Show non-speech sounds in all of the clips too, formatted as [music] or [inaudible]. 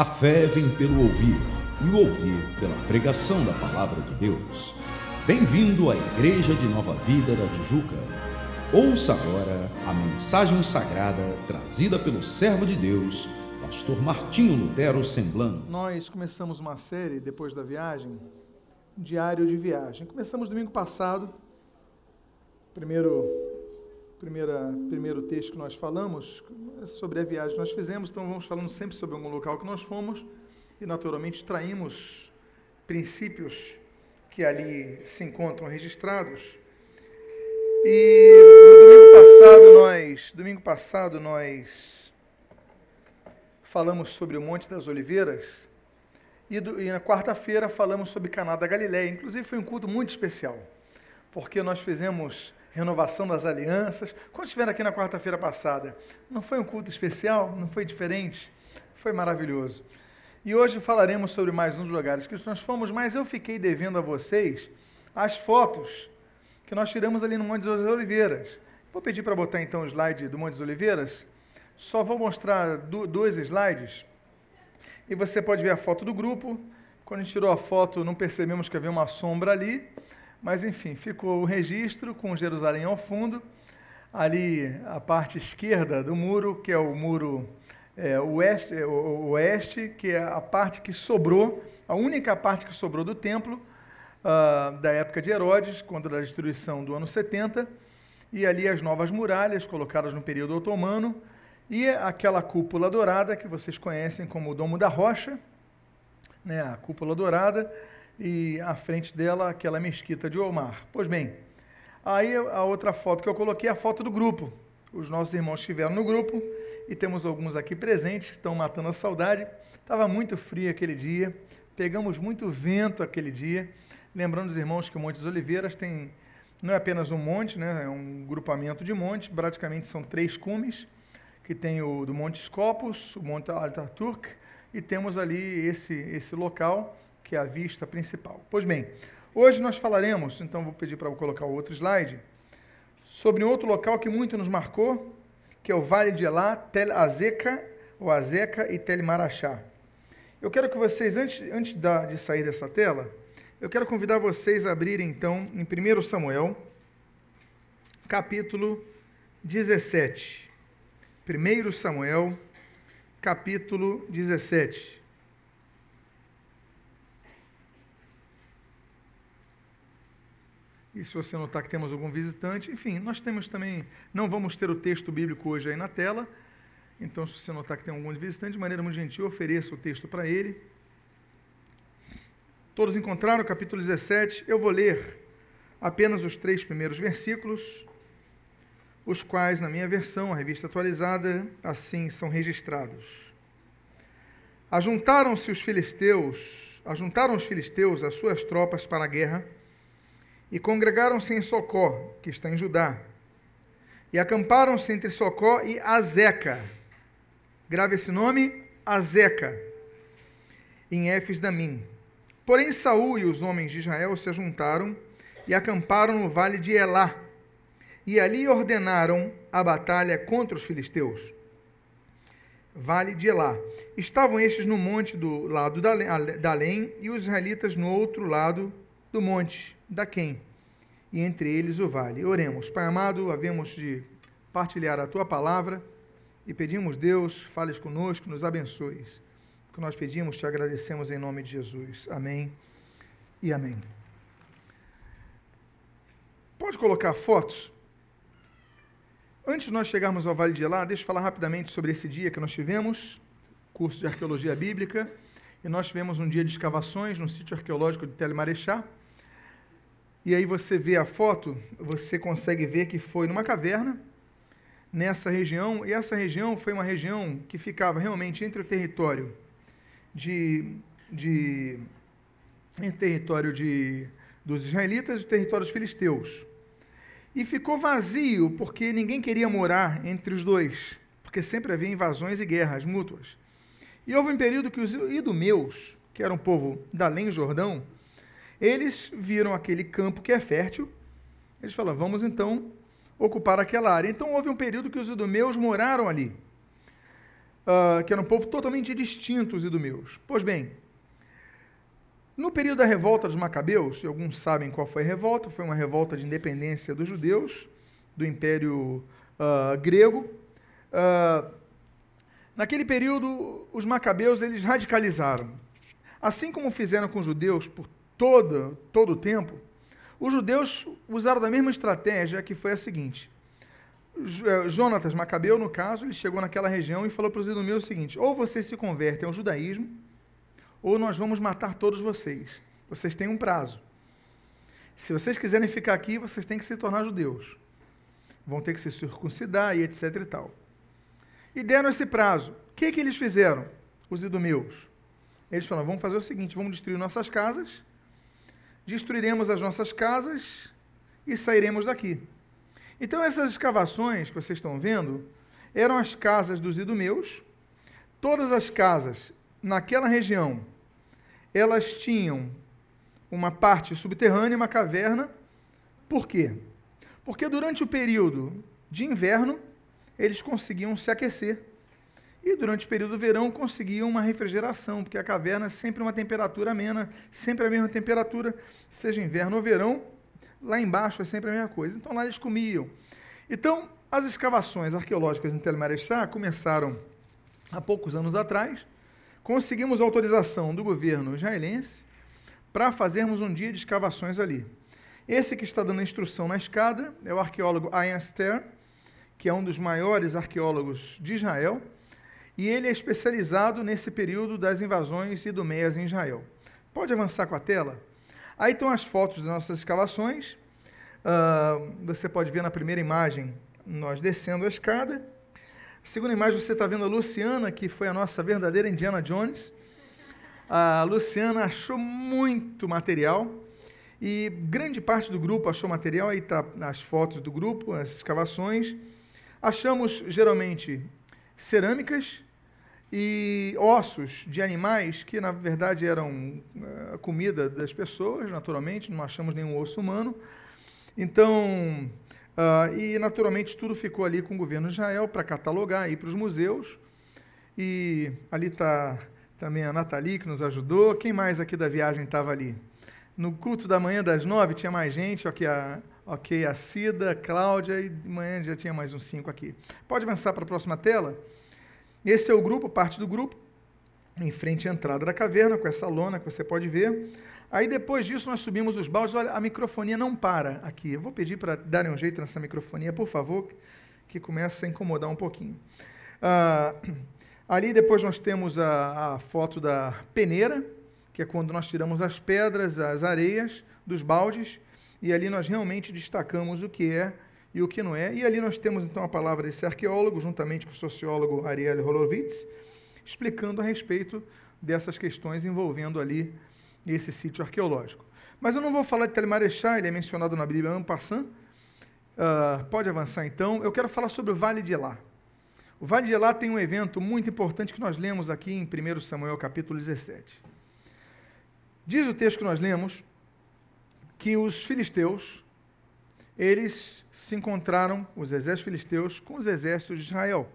A fé vem pelo ouvir, e o ouvir pela pregação da palavra de Deus. Bem-vindo à Igreja de Nova Vida da Tijuca. Ouça agora a mensagem sagrada trazida pelo servo de Deus, pastor Martinho Lutero Semblano. Nós começamos uma série depois da viagem, diário de viagem. Começamos domingo passado, primeiro primeira, primeiro texto que nós falamos sobre a viagem que nós fizemos, então vamos falando sempre sobre algum local que nós fomos e naturalmente traímos princípios que ali se encontram registrados. E no domingo passado nós, domingo passado nós falamos sobre o Monte das Oliveiras e, do, e na quarta-feira falamos sobre Caná da Galileia. Inclusive foi um culto muito especial, porque nós fizemos renovação das alianças. Quando estiveram aqui na quarta-feira passada, não foi um culto especial? Não foi diferente? Foi maravilhoso. E hoje falaremos sobre mais uns lugares que nós fomos, mas eu fiquei devendo a vocês as fotos que nós tiramos ali no Monte das Oliveiras. Vou pedir para botar então o slide do Monte das Oliveiras. Só vou mostrar dois slides. E você pode ver a foto do grupo. Quando a gente tirou a foto, não percebemos que havia uma sombra ali. Mas enfim, ficou o registro com Jerusalém ao fundo. Ali a parte esquerda do muro, que é o muro é, oeste, é, oeste, que é a parte que sobrou, a única parte que sobrou do templo uh, da época de Herodes, quando da destruição do ano 70, e ali as novas muralhas colocadas no período otomano, e aquela cúpula dourada que vocês conhecem como o Domo da Rocha, né, a cúpula dourada, e à frente dela aquela mesquita de Omar. Pois bem, aí a outra foto que eu coloquei é a foto do grupo. Os nossos irmãos estiveram no grupo e temos alguns aqui presentes estão matando a saudade. Estava muito frio aquele dia, pegamos muito vento aquele dia. Lembrando os irmãos que o Monte das Oliveiras tem não é apenas um monte, né, é um grupamento de montes, praticamente são três cumes, que tem o do Monte Scopus, o Monte Altaturk, e temos ali esse, esse local que é a vista principal. Pois bem, hoje nós falaremos, então vou pedir para colocar o outro slide, sobre outro local que muito nos marcou, que é o Vale de Elá, Tel Azeca, ou Azeca e Tel Marachá. Eu quero que vocês, antes, antes de sair dessa tela, eu quero convidar vocês a abrirem então em 1 Samuel, capítulo 17. 1 Samuel, capítulo 17. E se você notar que temos algum visitante, enfim, nós temos também, não vamos ter o texto bíblico hoje aí na tela, então se você notar que tem algum visitante, de maneira muito gentil, ofereça o texto para ele. Todos encontraram o capítulo 17, eu vou ler apenas os três primeiros versículos, os quais, na minha versão, a revista atualizada, assim são registrados. Ajuntaram-se os filisteus, ajuntaram os filisteus as suas tropas para a guerra, e congregaram-se em Socó, que está em Judá, e acamparam-se entre Socó e Azeca. Grave esse nome, Azeca, em Éfes Damim. Porém, Saul e os homens de Israel se juntaram e acamparam no vale de Elá, e ali ordenaram a batalha contra os filisteus. Vale de Elá. Estavam estes no monte do lado da Além e os israelitas no outro lado do monte da quem? E entre eles o vale. Oremos. Pai amado, havemos de partilhar a tua palavra e pedimos, Deus, fales conosco, nos abençoes. O que nós pedimos, te agradecemos em nome de Jesus. Amém e amém. Pode colocar fotos? Antes de nós chegarmos ao Vale de Elá, deixa eu falar rapidamente sobre esse dia que nós tivemos, curso de arqueologia bíblica, e nós tivemos um dia de escavações no sítio arqueológico de Telemarechá. E aí você vê a foto, você consegue ver que foi numa caverna, nessa região, e essa região foi uma região que ficava realmente entre o território de, de entre território de, dos israelitas e o território dos filisteus. E ficou vazio porque ninguém queria morar entre os dois, porque sempre havia invasões e guerras mútuas. E houve um período que os idumeus, que era um povo da além Jordão, eles viram aquele campo que é fértil, eles falaram, vamos então ocupar aquela área. Então houve um período que os idumeus moraram ali. uh, que era um povo totalmente distinto dos idumeus. Pois bem, no período da revolta dos Macabeus, e alguns sabem qual foi a revolta, foi uma revolta de independência dos judeus, do Império uh, Grego. Uh, naquele período, os Macabeus eles radicalizaram. Assim como fizeram com os judeus por todo, todo o tempo, os judeus usaram da mesma estratégia, que foi a seguinte. Eh, Jonatas Macabeu, no caso, ele chegou naquela região e falou para os idumeus o seguinte: ou vocês se convertem ao judaísmo, ou nós vamos matar todos vocês. Vocês têm um prazo. Se vocês quiserem ficar aqui, vocês têm que se tornar judeus. Vão ter que se circuncidar e etc e tal. E deram esse prazo. O que, que eles fizeram, os idumeus? Eles falaram: vamos fazer o seguinte, vamos destruir nossas casas destruiremos as nossas casas e sairemos daqui. Então, essas escavações que vocês estão vendo eram as casas dos idumeus. Todas as casas naquela região, elas tinham uma parte subterrânea, uma caverna. Por quê? Porque durante o período de inverno, eles conseguiam se aquecer. E durante o período do verão conseguiam uma refrigeração, porque a caverna é sempre uma temperatura amena, sempre a mesma temperatura, seja inverno ou verão, lá embaixo é sempre a mesma coisa. Então lá eles comiam. Então, as escavações arqueológicas em Telemarechá começaram há poucos anos atrás. Conseguimos autorização do governo israelense para fazermos um dia de escavações ali. Esse que está dando a instrução na escada é o arqueólogo Ian Ster, que é um dos maiores arqueólogos de Israel e ele é especializado nesse período das invasões idumeias em Israel. Pode avançar com a tela? Aí estão as fotos das nossas escavações. Uh, você pode ver na primeira imagem nós descendo a escada. A segunda imagem você está vendo a Luciana, que foi a nossa verdadeira Indiana Jones. A Luciana achou muito material e grande parte do grupo achou material. Aí está as fotos do grupo, as escavações. Achamos geralmente cerâmicas, e ossos de animais que, na verdade, eram a eh, comida das pessoas, naturalmente, não achamos nenhum osso humano. Então, uh, e naturalmente tudo ficou ali com o governo de Israel para catalogar, ir para os museus. E ali está também a Nathalie, que nos ajudou. Quem mais aqui da viagem estava ali? No culto da manhã das nove tinha mais gente, ok, a, ok, a Cida, a Cláudia, e de manhã já tinha mais uns cinco aqui. Pode avançar para a próxima tela? Esse é o grupo, parte do grupo, em frente à entrada da caverna, com essa lona que você pode ver. Aí depois disso nós subimos os baldes. Olha, a microfonia não para aqui. Eu vou pedir para darem um jeito nessa microfonia, por favor, que começa a incomodar um pouquinho. Ah, [clears throat] ali depois nós temos a, a foto da peneira, que é quando nós tiramos as pedras, as areias dos baldes, e ali nós realmente destacamos o que é e o que não é. E ali nós temos então a palavra desse arqueólogo, juntamente com o sociólogo Ariel Holovitz, explicando a respeito dessas questões envolvendo ali esse sítio arqueológico. Mas eu não vou falar de Telemarechá, ele é mencionado na Bíblia en passant. Uh, pode avançar então. Eu quero falar sobre o Vale de Elá. O Vale de Elá tem um evento muito importante que nós lemos aqui em 1 Samuel capítulo 17. Diz o texto que nós lemos que os filisteus eles se encontraram, os exércitos filisteus, com os exércitos de Israel.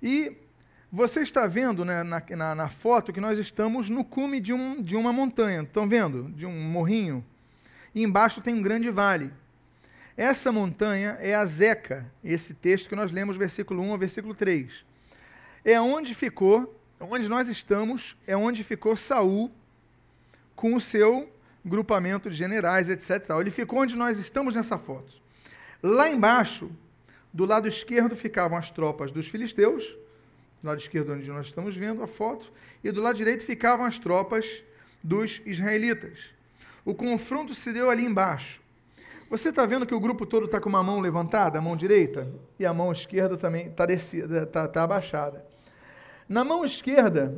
E você está vendo né, na, na, na, foto que nós estamos no cume de, um, de uma montanha. Estão vendo? De um morrinho. E embaixo tem um grande vale. Essa montanha é a Zeca, esse texto que nós lemos, versículo 1 ao versículo 3. É onde ficou, onde nós estamos, é onde ficou Saul com o seu grupamento de generais, etc. Ele ficou onde nós estamos nessa foto. Lá embaixo, do lado esquerdo, ficavam as tropas dos filisteus, do lado esquerdo onde nós estamos vendo a foto, e do lado direito ficavam as tropas dos israelitas. O confronto se deu ali embaixo. Você está vendo que o grupo todo está com uma mão levantada, a mão direita, e a mão esquerda também está tá, tá abaixada. Na mão esquerda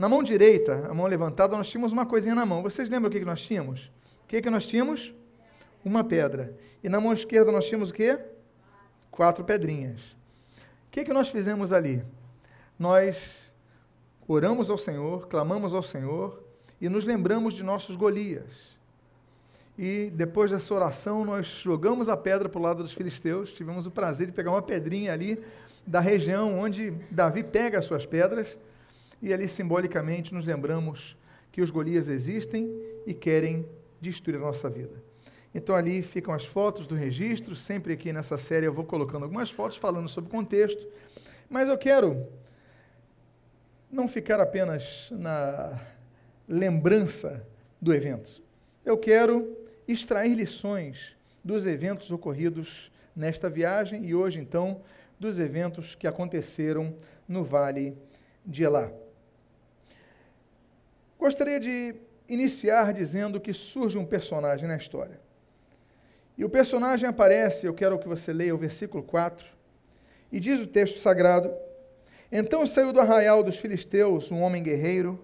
na mão direita, a mão levantada, nós tínhamos uma coisinha na mão. Vocês lembram o que, nós tínhamos? O que, que nós tínhamos? Uma pedra. E na mão esquerda nós tínhamos o quê? Quatro pedrinhas. O que nós fizemos ali? Nós oramos ao Senhor, clamamos ao Senhor e nos lembramos de nossos Golias. E depois dessa oração, nós jogamos a pedra para o lado dos filisteus. Tivemos o prazer de pegar uma pedrinha ali da região onde Davi pega as suas pedras. E ali, simbolicamente, nos lembramos que os Golias existem e querem destruir a nossa vida. Então ali ficam as fotos do registro, sempre aqui nessa série eu vou colocando algumas fotos falando sobre o contexto, mas eu quero não ficar apenas na lembrança do evento. Eu quero extrair lições dos eventos ocorridos nesta viagem e hoje então dos eventos que aconteceram no Vale de Elá. Gostaria de iniciar dizendo que surge um personagem na história. E o personagem aparece, eu quero que você leia o versículo 4, e diz o texto sagrado: Então saiu do arraial dos filisteus um homem guerreiro,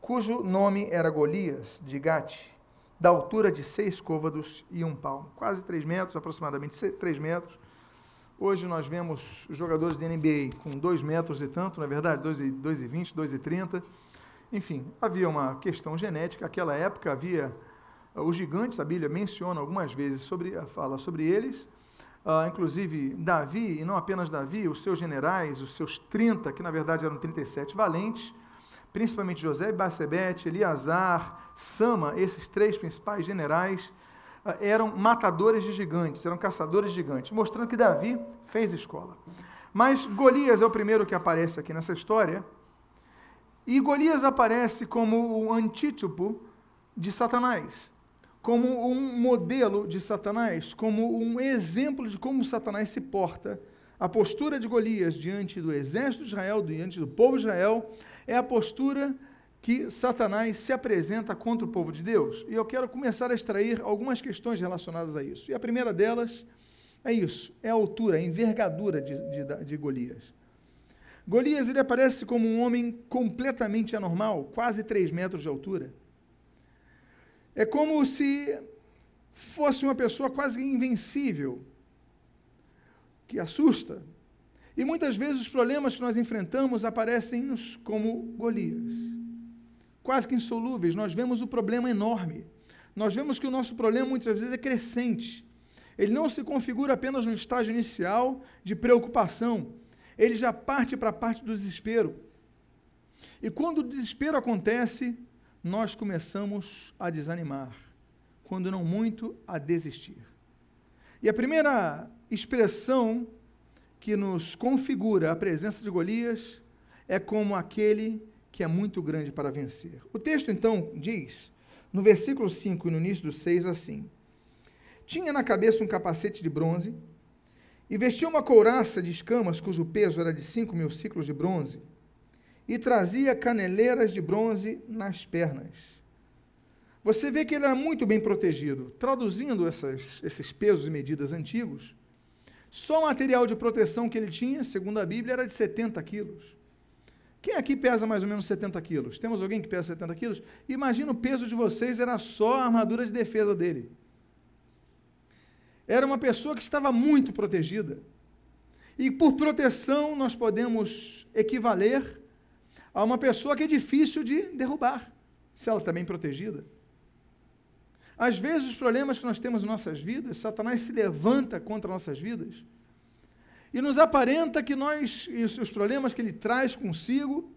cujo nome era Golias, de Gate, da altura de seis côvados e um palmo, quase três metros, aproximadamente três metros. Hoje nós vemos jogadores de NBA com dois metros e tanto, na é verdade, 2,20, 2,30 enfim, havia uma questão genética. Naquela época havia os gigantes, a Bíblia menciona algumas vezes sobre, fala sobre eles, uh, inclusive Davi, e não apenas Davi, os seus generais, os seus 30, que na verdade eram 37 valentes, principalmente José, Bacebete, Eliasar, Sama, esses três principais generais, uh, eram matadores de gigantes, eram caçadores de gigantes, mostrando que Davi fez escola. Mas Golias é o primeiro que aparece aqui nessa história, e Golias aparece como o antítipo de Satanás como um modelo de Satanás, como um exemplo de como Satanás se porta. A postura de Golias diante do exército de Israel, diante do povo de Israel, é a postura que Satanás se apresenta contra o povo de Deus. E eu quero começar a extrair algumas questões relacionadas a isso. E a primeira delas é isso: é a altura, a envergadura de, de, de Golias. Golias ele aparece como um homem completamente anormal, quase 3 metros de altura. É como se fosse uma pessoa quase invencível, que assusta. E muitas vezes os problemas que nós enfrentamos aparecem-nos como Golias, quase que insolúveis. Nós vemos o problema enorme. Nós vemos que o nosso problema muitas vezes é crescente. Ele não se configura apenas no estágio inicial de preocupação, ele já parte para a parte do desespero. E quando o desespero acontece, nós começamos a desanimar, quando não muito a desistir. E a primeira expressão que nos configura a presença de Golias é como aquele que é muito grande para vencer. O texto então diz, no versículo 5 e no início do 6, assim: Tinha na cabeça um capacete de bronze e vestia uma couraça de escamas cujo peso era de cinco mil ciclos de bronze e trazia caneleiras de bronze nas pernas. Você vê que ele era muito bem protegido. Traduzindo essas, esses pesos e medidas antigos, só o material de proteção que ele tinha, segundo a Bíblia, era de 70 quilos. Quem aqui pesa mais ou menos 70 quilos? Temos alguém que pesa 70 quilos? Imagina o peso de vocês era só a armadura de defesa dele. Era uma pessoa que estava muito protegida. E por proteção nós podemos equivaler a uma pessoa que é difícil de derrubar, se ela está bem protegida. Às vezes, os problemas que nós temos em nossas vidas, Satanás se levanta contra nossas vidas e nos aparenta que nós, e os problemas que ele traz consigo,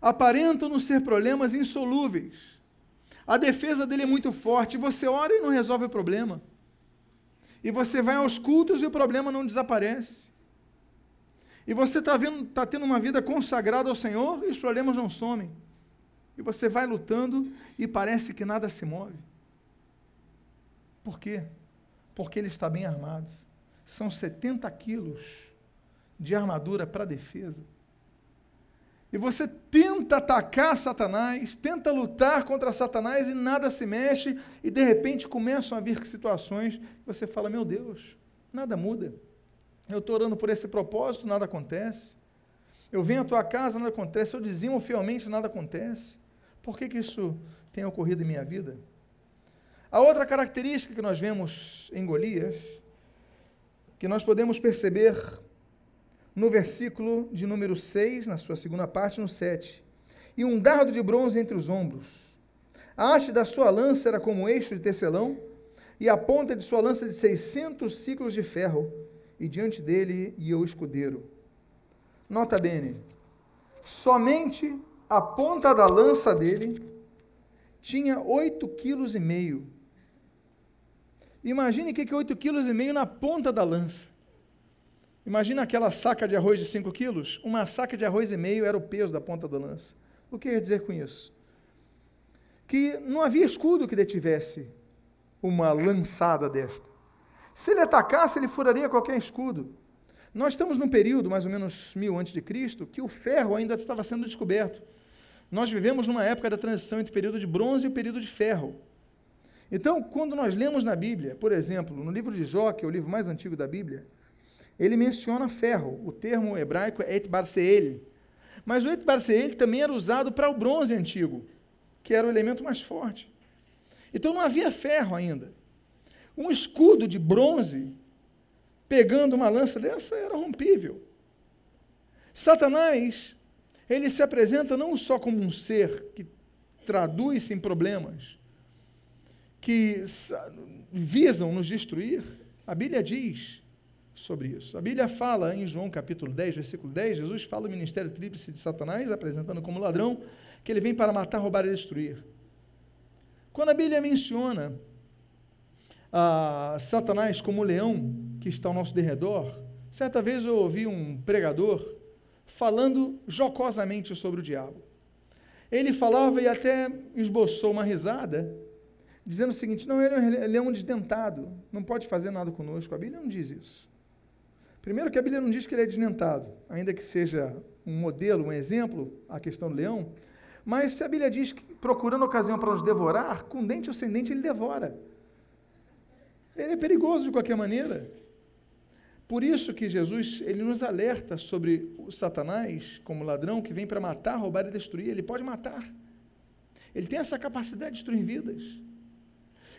aparentam não ser problemas insolúveis. A defesa dele é muito forte, você ora e não resolve o problema. E você vai aos cultos e o problema não desaparece. E você está tá tendo uma vida consagrada ao Senhor e os problemas não somem. E você vai lutando e parece que nada se move. Por quê? Porque ele está bem armado. São 70 quilos de armadura para defesa. E você tenta atacar Satanás, tenta lutar contra Satanás e nada se mexe, e de repente começam a vir situações que você fala: Meu Deus, nada muda. Eu estou orando por esse propósito, nada acontece. Eu venho à tua casa, nada acontece. Eu dizimo fielmente, nada acontece. Por que, que isso tem ocorrido em minha vida? A outra característica que nós vemos em Golias, que nós podemos perceber no versículo de número 6, na sua segunda parte, no 7. E um dardo de bronze entre os ombros. A haste da sua lança era como eixo de tecelão, e a ponta de sua lança de seiscentos ciclos de ferro, e diante dele ia o escudeiro. Nota bene, somente a ponta da lança dele tinha oito quilos e meio. Imagine o que é oito quilos e meio na ponta da lança. Imagina aquela saca de arroz de 5 quilos? Uma saca de arroz e meio era o peso da ponta da lança. O que quer dizer com isso? Que não havia escudo que detivesse uma lançada desta. Se ele atacasse, ele furaria qualquer escudo. Nós estamos num período, mais ou menos mil antes de Cristo, que o ferro ainda estava sendo descoberto. Nós vivemos numa época da transição entre o período de bronze e o período de ferro. Então, quando nós lemos na Bíblia, por exemplo, no livro de Jó, que é o livro mais antigo da Bíblia, ele menciona ferro. O termo hebraico é etbarseel. Mas o etbarseel também era usado para o bronze antigo, que era o elemento mais forte. Então não havia ferro ainda. Um escudo de bronze, pegando uma lança dessa, era rompível. Satanás, ele se apresenta não só como um ser que traduz-se em problemas, que visam nos destruir. A Bíblia diz sobre isso. A Bíblia fala em João capítulo 10, versículo 10, Jesus fala o ministério tríplice de Satanás, apresentando como ladrão, que ele vem para matar, roubar e destruir. Quando a Bíblia menciona a Satanás como leão que está ao nosso derredor, certa vez eu ouvi um pregador falando jocosamente sobre o diabo. Ele falava e até esboçou uma risada, dizendo o seguinte: não, ele é um leão desdentado, não pode fazer nada conosco. A Bíblia não diz isso. Primeiro que a Bíblia não diz que ele é desdentado, ainda que seja um modelo, um exemplo, a questão do leão, mas se a Bíblia diz que procurando ocasião para nos devorar, com dente ou sem dente ele devora. Ele é perigoso de qualquer maneira. Por isso que Jesus, ele nos alerta sobre o Satanás como ladrão que vem para matar, roubar e destruir. Ele pode matar. Ele tem essa capacidade de destruir vidas.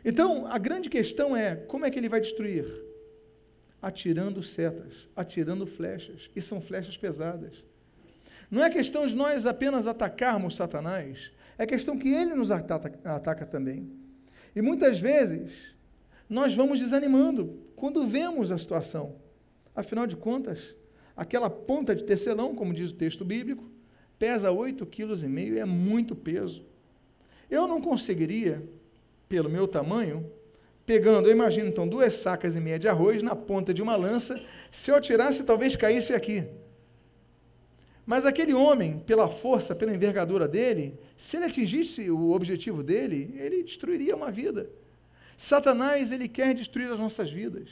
Então, a grande questão é, como é que ele vai destruir? Atirando setas, atirando flechas, e são flechas pesadas. Não é questão de nós apenas atacarmos Satanás, é questão que ele nos ataca, ataca também. E muitas vezes nós vamos desanimando quando vemos a situação. Afinal de contas, aquela ponta de tecelão, como diz o texto bíblico, pesa 8,5 kg e é muito peso. Eu não conseguiria, pelo meu tamanho, pegando, eu imagino então, duas sacas e meia de arroz na ponta de uma lança, se eu atirasse, talvez caísse aqui. Mas aquele homem, pela força, pela envergadura dele, se ele atingisse o objetivo dele, ele destruiria uma vida. Satanás, ele quer destruir as nossas vidas.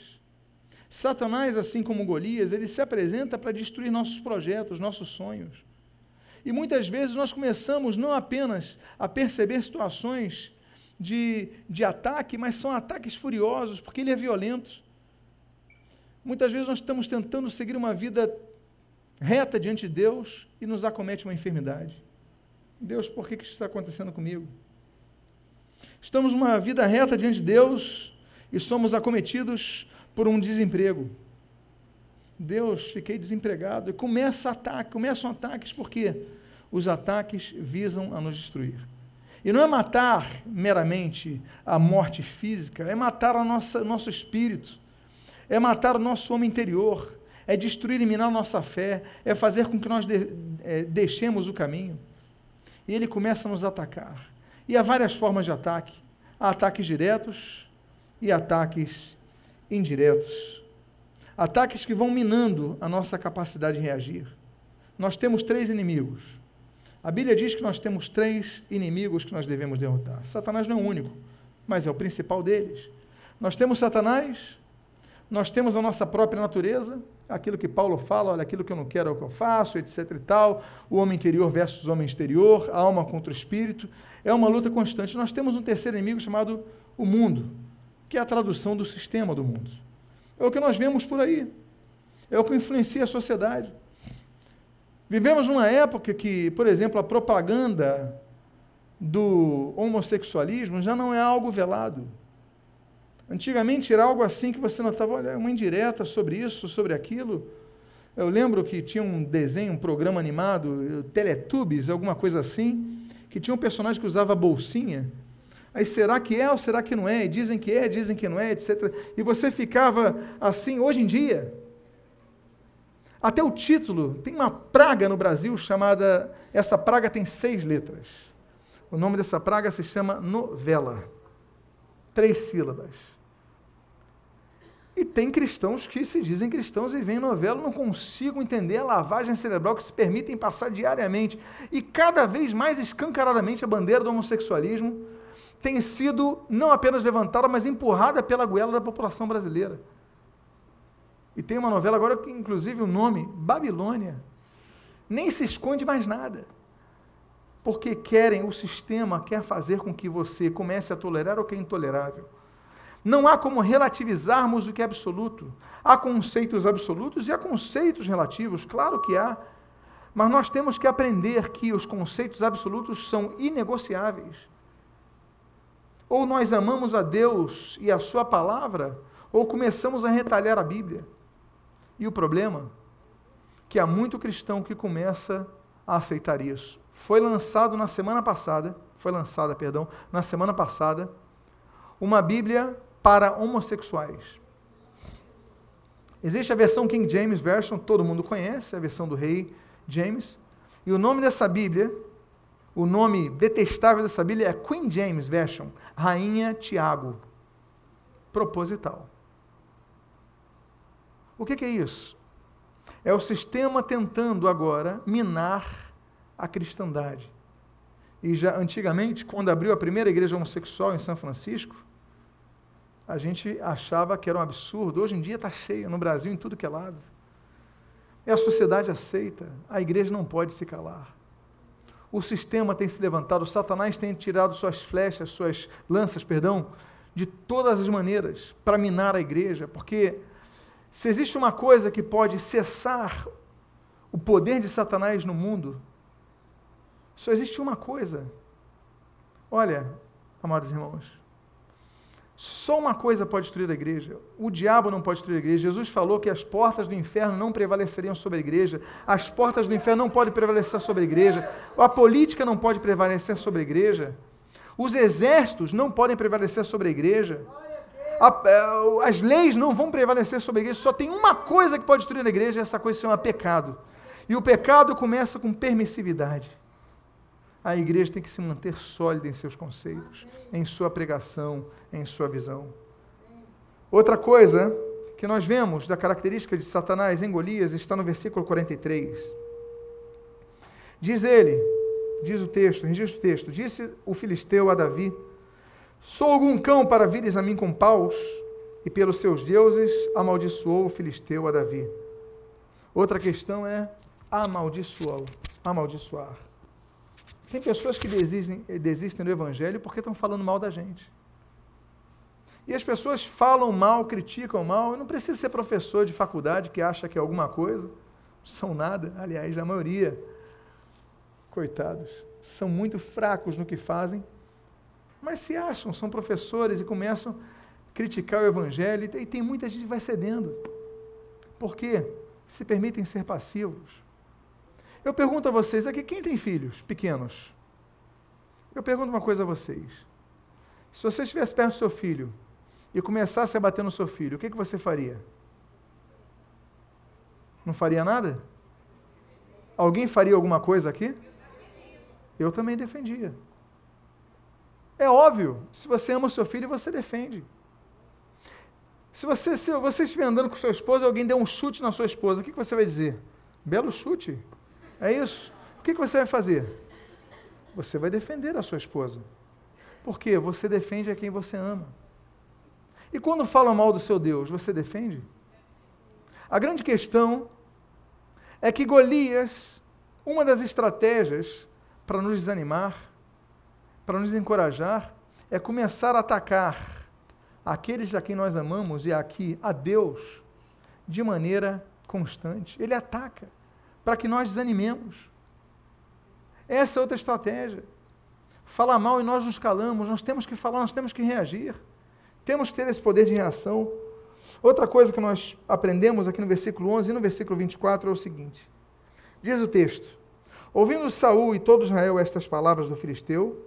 Satanás, assim como Golias, ele se apresenta para destruir nossos projetos, nossos sonhos. E muitas vezes nós começamos não apenas a perceber situações de, de ataque, mas são ataques furiosos, porque ele é violento. Muitas vezes nós estamos tentando seguir uma vida reta diante de Deus e nos acomete uma enfermidade. Deus, por que, que isso está acontecendo comigo? Estamos numa vida reta diante de Deus e somos acometidos por um desemprego. Deus, fiquei desempregado. E começa ataque, começam ataques, porque os ataques visam a nos destruir. E não é matar meramente a morte física, é matar o nosso espírito, é matar o nosso homem interior, é destruir e minar nossa fé, é fazer com que nós de, é, deixemos o caminho. E ele começa a nos atacar. E há várias formas de ataque: há ataques diretos e ataques indiretos. Ataques que vão minando a nossa capacidade de reagir. Nós temos três inimigos a Bíblia diz que nós temos três inimigos que nós devemos derrotar. Satanás não é o único, mas é o principal deles. Nós temos Satanás, nós temos a nossa própria natureza, aquilo que Paulo fala, olha, aquilo que eu não quero é o que eu faço, etc e tal, o homem interior versus o homem exterior, a alma contra o espírito, é uma luta constante. Nós temos um terceiro inimigo chamado o mundo, que é a tradução do sistema do mundo. É o que nós vemos por aí, é o que influencia a sociedade. Vivemos numa época que, por exemplo, a propaganda do homossexualismo já não é algo velado. Antigamente era algo assim que você notava, olha, uma indireta sobre isso, sobre aquilo. Eu lembro que tinha um desenho, um programa animado, Teletubbies, alguma coisa assim, que tinha um personagem que usava bolsinha, Aí será que é ou será que não é? E dizem que é, dizem que não é, etc. E você ficava assim, hoje em dia. Até o título, tem uma praga no Brasil chamada. Essa praga tem seis letras. O nome dessa praga se chama novela. Três sílabas. E tem cristãos que se dizem cristãos e veem novela, não consigo entender a lavagem cerebral que se permitem passar diariamente. E cada vez mais escancaradamente a bandeira do homossexualismo tem sido não apenas levantada, mas empurrada pela goela da população brasileira. E tem uma novela agora que, inclusive, o nome Babilônia. Nem se esconde mais nada. Porque querem, o sistema quer fazer com que você comece a tolerar o que é intolerável. Não há como relativizarmos o que é absoluto. Há conceitos absolutos e há conceitos relativos, claro que há. Mas nós temos que aprender que os conceitos absolutos são inegociáveis. Ou nós amamos a Deus e a Sua palavra, ou começamos a retalhar a Bíblia. E o problema? Que há muito cristão que começa a aceitar isso. Foi lançado na semana passada, foi lançada, perdão, na semana passada, uma Bíblia para homossexuais. Existe a versão King James Version, todo mundo conhece, a versão do rei James. E o nome dessa Bíblia, o nome detestável dessa Bíblia é Queen James Version, Rainha Tiago. Proposital. O que, que é isso? É o sistema tentando agora minar a cristandade. E já antigamente, quando abriu a primeira igreja homossexual em São Francisco, a gente achava que era um absurdo. Hoje em dia está cheio no Brasil, em tudo que é lado. E a sociedade aceita, a igreja não pode se calar. O sistema tem se levantado, Satanás tem tirado suas flechas, suas lanças, perdão, de todas as maneiras para minar a igreja, porque se existe uma coisa que pode cessar o poder de Satanás no mundo, só existe uma coisa. Olha, amados irmãos, só uma coisa pode destruir a igreja. O diabo não pode destruir a igreja. Jesus falou que as portas do inferno não prevaleceriam sobre a igreja. As portas do inferno não podem prevalecer sobre a igreja. A política não pode prevalecer sobre a igreja. Os exércitos não podem prevalecer sobre a igreja. É, as leis não vão prevalecer sobre a igreja. Só tem uma coisa que pode destruir a igreja, e essa coisa se chama pecado. E o pecado começa com permissividade. A igreja tem que se manter sólida em seus conceitos em sua pregação, em sua visão. Outra coisa que nós vemos da característica de Satanás em Golias está no versículo 43. Diz ele, diz o texto, registra o texto, disse o filisteu a Davi: Sou algum cão para vires a mim com paus? E pelos seus deuses amaldiçoou o filisteu a Davi. Outra questão é amaldiçoar. amaldiçoar. Tem pessoas que desistem, desistem do Evangelho porque estão falando mal da gente. E as pessoas falam mal, criticam mal. Eu não preciso ser professor de faculdade que acha que é alguma coisa. São nada, aliás, a maioria. Coitados, são muito fracos no que fazem, mas se acham, são professores e começam a criticar o Evangelho. E tem muita gente que vai cedendo. Por quê? Se permitem ser passivos. Eu pergunto a vocês aqui, quem tem filhos pequenos? Eu pergunto uma coisa a vocês. Se você estivesse perto do seu filho e começasse a bater no seu filho, o que, que você faria? Não faria nada? Alguém faria alguma coisa aqui? Eu também defendia. É óbvio, se você ama o seu filho, você defende. Se você, se você estiver andando com sua esposa e alguém der um chute na sua esposa, o que, você vai dizer? Belo chute. É isso? O que você vai fazer? Você vai defender a sua esposa. Por quê? Você defende a quem você ama. E quando falam mal do seu Deus, você defende? A grande questão é que Golias, uma das estratégias para nos desanimar, para nos encorajar, é começar a atacar aqueles a quem nós amamos e aqui a Deus de maneira constante. Ele ataca para que nós desanimemos. Essa é outra estratégia. Falar mal e nós nos calamos, nós temos que falar, nós temos que reagir. Temos que ter esse poder de reação. Outra coisa que nós aprendemos aqui no versículo 11 e no versículo 24 é o seguinte: diz o texto: Ouvindo Saul e todo Israel estas palavras do filisteu,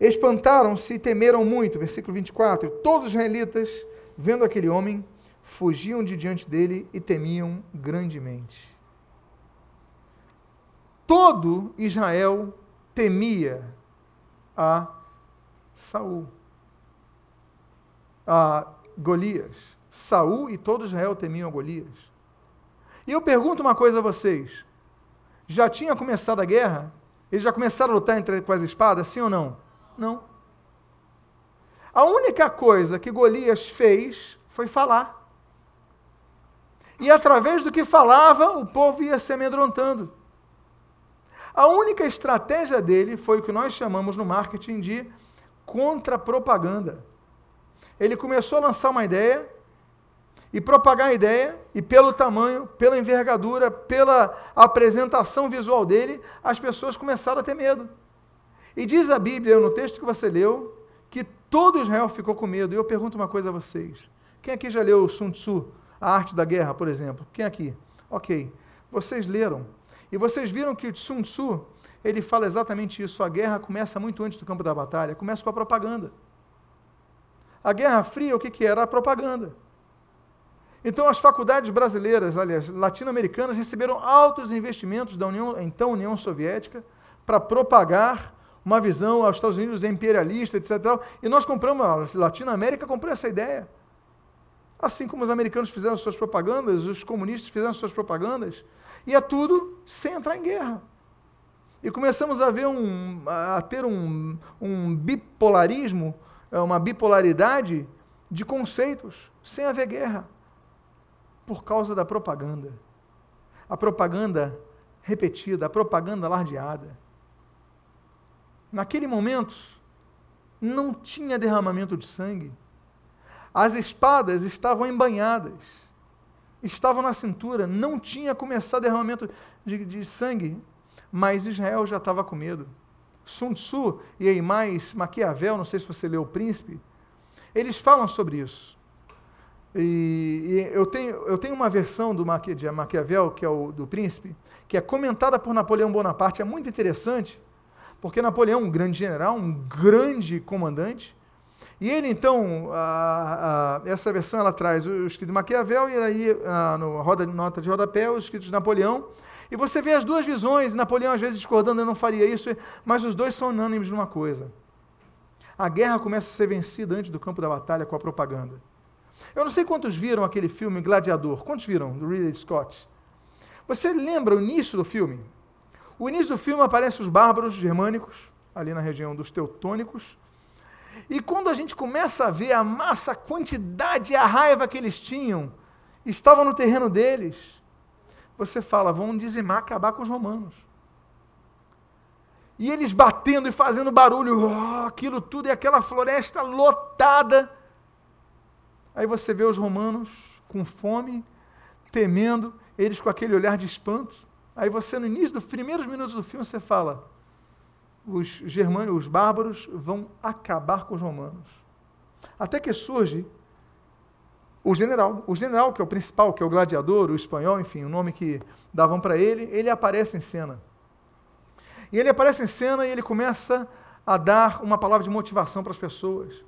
Espantaram-se e temeram muito. Versículo 24. Todos os israelitas, vendo aquele homem, fugiam de diante dele e temiam grandemente. Todo Israel temia a Saul. A Golias. Saul e todo Israel temiam a Golias. E eu pergunto uma coisa a vocês. Já tinha começado a guerra? Eles já começaram a lutar entre, com as espadas, sim ou não? Não. A única coisa que Golias fez foi falar. E através do que falava, o povo ia se amedrontando. A única estratégia dele foi o que nós chamamos no marketing de contra-propaganda. Ele começou a lançar uma ideia e propagar a ideia, e pelo tamanho, pela envergadura, pela apresentação visual dele, as pessoas começaram a ter medo. E diz a Bíblia, no texto que você leu, que todo Israel ficou com medo. E eu pergunto uma coisa a vocês: quem aqui já leu Sun Tzu, A Arte da Guerra, por exemplo? Quem aqui? Ok. Vocês leram. E vocês viram que Sun Tzu, ele fala exatamente isso. A guerra começa muito antes do campo da batalha, começa com a propaganda. A Guerra Fria, o que, que era? A propaganda. Então, as faculdades brasileiras, aliás, latino-americanas, receberam altos investimentos da União, então União Soviética, para propagar uma visão aos Estados Unidos imperialista, etc. E nós compramos, a Latinoamérica comprou essa ideia. Assim como os americanos fizeram suas propagandas, os comunistas fizeram suas propagandas, e é tudo sem entrar em guerra. E começamos a ver um, a ter um, um bipolarismo, uma bipolaridade de conceitos, sem haver guerra por causa da propaganda. A propaganda repetida, a propaganda alardeada. Naquele momento, não tinha derramamento de sangue. As espadas estavam embanhadas, estavam na cintura, não tinha começado derramamento de, de sangue, mas Israel já estava com medo. Sun Tzu e aí mais Maquiavel, não sei se você leu O Príncipe, eles falam sobre isso. E, e, eu, tenho, eu tenho uma versão do de Maquiavel, que é o do Príncipe, que é comentada por Napoleão Bonaparte, é muito interessante, porque Napoleão um grande general, um grande comandante, e ele, então, a, a, essa versão ela traz o escrito de Maquiavel e aí a, no roda, nota de rodapé os escritos de Napoleão, e você vê as duas visões, Napoleão às vezes discordando, eu não faria isso, mas os dois são unânimes numa coisa. A guerra começa a ser vencida antes do campo da batalha com a propaganda. Eu não sei quantos viram aquele filme Gladiador. Quantos viram? Do Ridley Scott. Você lembra o início do filme? O início do filme aparece os bárbaros germânicos, ali na região dos teutônicos. E quando a gente começa a ver a massa, a quantidade e a raiva que eles tinham, estavam no terreno deles, você fala, vão dizimar, acabar com os romanos. E eles batendo e fazendo barulho, oh, aquilo tudo, e aquela floresta lotada. Aí você vê os romanos com fome, temendo, eles com aquele olhar de espanto. Aí você, no início dos primeiros minutos do filme, você fala: os germânicos, os bárbaros vão acabar com os romanos. Até que surge o general, o general que é o principal, que é o gladiador, o espanhol, enfim, o nome que davam para ele, ele aparece em cena. E ele aparece em cena e ele começa a dar uma palavra de motivação para as pessoas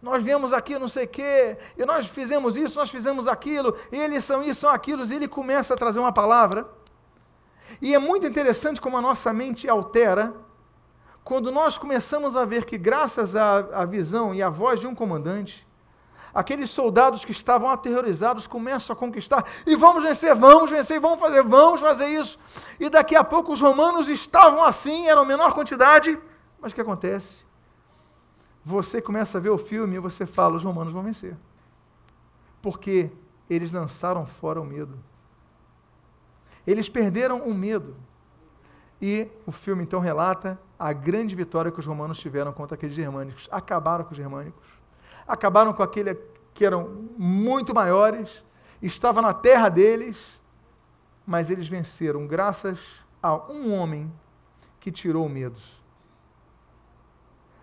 nós viemos aqui não sei o quê, e nós fizemos isso, nós fizemos aquilo, eles são isso, são aquilo, e ele começa a trazer uma palavra. E é muito interessante como a nossa mente altera quando nós começamos a ver que, graças à, à visão e à voz de um comandante, aqueles soldados que estavam aterrorizados começam a conquistar, e vamos vencer, vamos vencer, vamos fazer, vamos fazer isso. E daqui a pouco os romanos estavam assim, eram menor quantidade, mas o que acontece? você começa a ver o filme e você fala: os romanos vão vencer. Porque eles lançaram fora o medo. Eles perderam o medo. E o filme então relata a grande vitória que os romanos tiveram contra aqueles germânicos. Acabaram com os germânicos. Acabaram com aqueles que eram muito maiores, estava na terra deles, mas eles venceram graças a um homem que tirou o medo.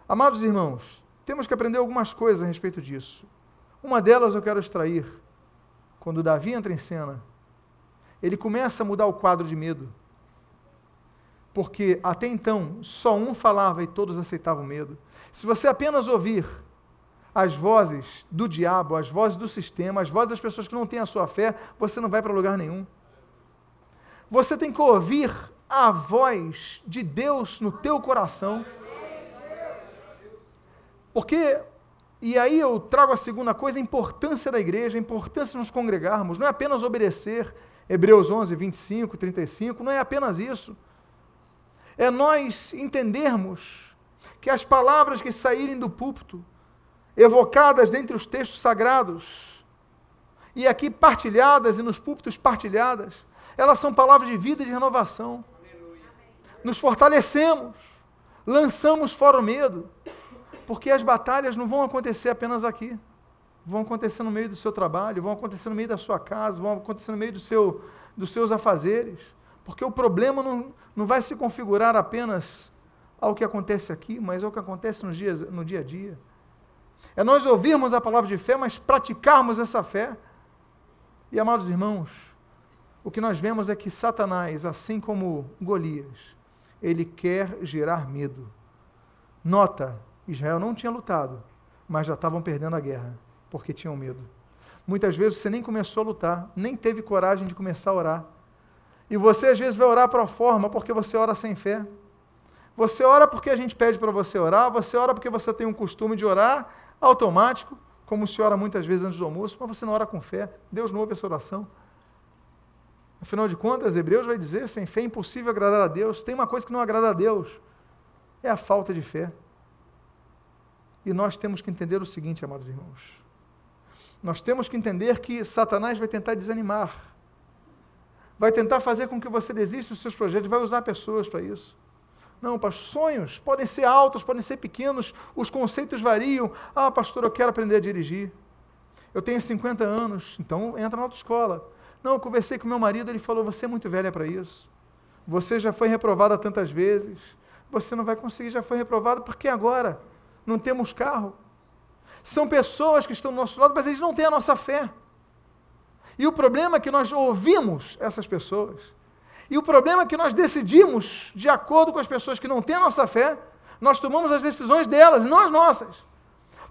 Amados irmãos, temos que aprender algumas coisas a respeito disso. Uma delas eu quero extrair. Quando Davi entra em cena, ele começa a mudar o quadro de medo. porque até então só um falava e todos aceitavam medo. Se você apenas ouvir as vozes do diabo, as vozes do sistema, as vozes das pessoas que não têm a sua fé, você não vai para lugar nenhum. Você tem que ouvir a voz de Deus no teu coração. Porque, e aí eu trago a segunda coisa, a importância da igreja, a importância de nos congregarmos, não é apenas obedecer, Hebreus 11, 25, 35, não é apenas isso. É nós entendermos que as palavras que saírem do púlpito, evocadas dentre os textos sagrados, e aqui partilhadas e nos púlpitos partilhadas, elas são palavras de vida e de renovação. Nos fortalecemos, lançamos fora o medo, porque as batalhas não vão acontecer apenas aqui. Vão acontecer no meio do seu trabalho, vão acontecer no meio da sua casa, vão acontecer no meio do seu, dos seus afazeres. Porque o problema não, não vai se configurar apenas ao que acontece aqui, mas ao que acontece no dia, no dia a dia. É nós ouvirmos a palavra de fé, mas praticarmos essa fé. E, amados irmãos, o que nós vemos é que Satanás, assim como Golias, ele quer gerar medo. Nota, Israel não tinha lutado, mas já estavam perdendo a guerra, porque tinham medo. Muitas vezes você nem começou a lutar, nem teve coragem de começar a orar. E você às vezes vai orar para a forma porque você ora sem fé. Você ora porque a gente pede para você orar, você ora porque você tem um costume de orar automático, como se ora muitas vezes antes do almoço, mas você não ora com fé. Deus não ouve essa oração. Afinal de contas, Hebreus vai dizer: sem fé é impossível agradar a Deus. Tem uma coisa que não agrada a Deus: é a falta de fé. E nós temos que entender o seguinte, amados irmãos. Nós temos que entender que Satanás vai tentar desanimar, vai tentar fazer com que você desista dos seus projetos, vai usar pessoas para isso. Não, pastor, sonhos podem ser altos, podem ser pequenos, os conceitos variam. Ah, pastor, eu quero aprender a dirigir. Eu tenho 50 anos, então entra na autoescola. Não, eu conversei com meu marido, ele falou: você é muito velha para isso. Você já foi reprovada tantas vezes. Você não vai conseguir, já foi reprovada, porque agora não temos carro. São pessoas que estão do nosso lado, mas eles não têm a nossa fé. E o problema é que nós ouvimos essas pessoas e o problema é que nós decidimos, de acordo com as pessoas que não têm a nossa fé, nós tomamos as decisões delas e não as nossas.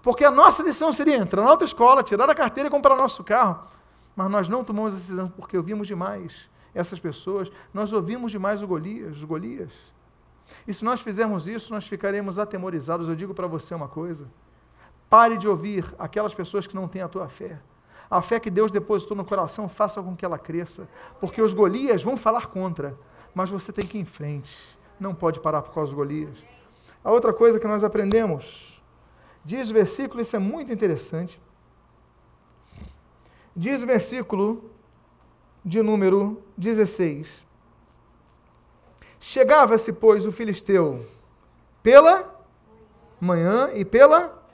Porque a nossa decisão seria entrar na autoescola, tirar a carteira e comprar nosso carro. Mas nós não tomamos a decisão porque ouvimos demais essas pessoas, nós ouvimos demais o Golias, os Golias. E se nós fizermos isso, nós ficaremos atemorizados. Eu digo para você uma coisa: pare de ouvir aquelas pessoas que não têm a tua fé. A fé que Deus depositou no coração, faça com que ela cresça. Porque os Golias vão falar contra, mas você tem que ir em frente. Não pode parar por causa dos Golias. A outra coisa que nós aprendemos, diz o versículo, isso é muito interessante. Diz o versículo de número 16: Chegava-se, pois, o filisteu pela manhã e pela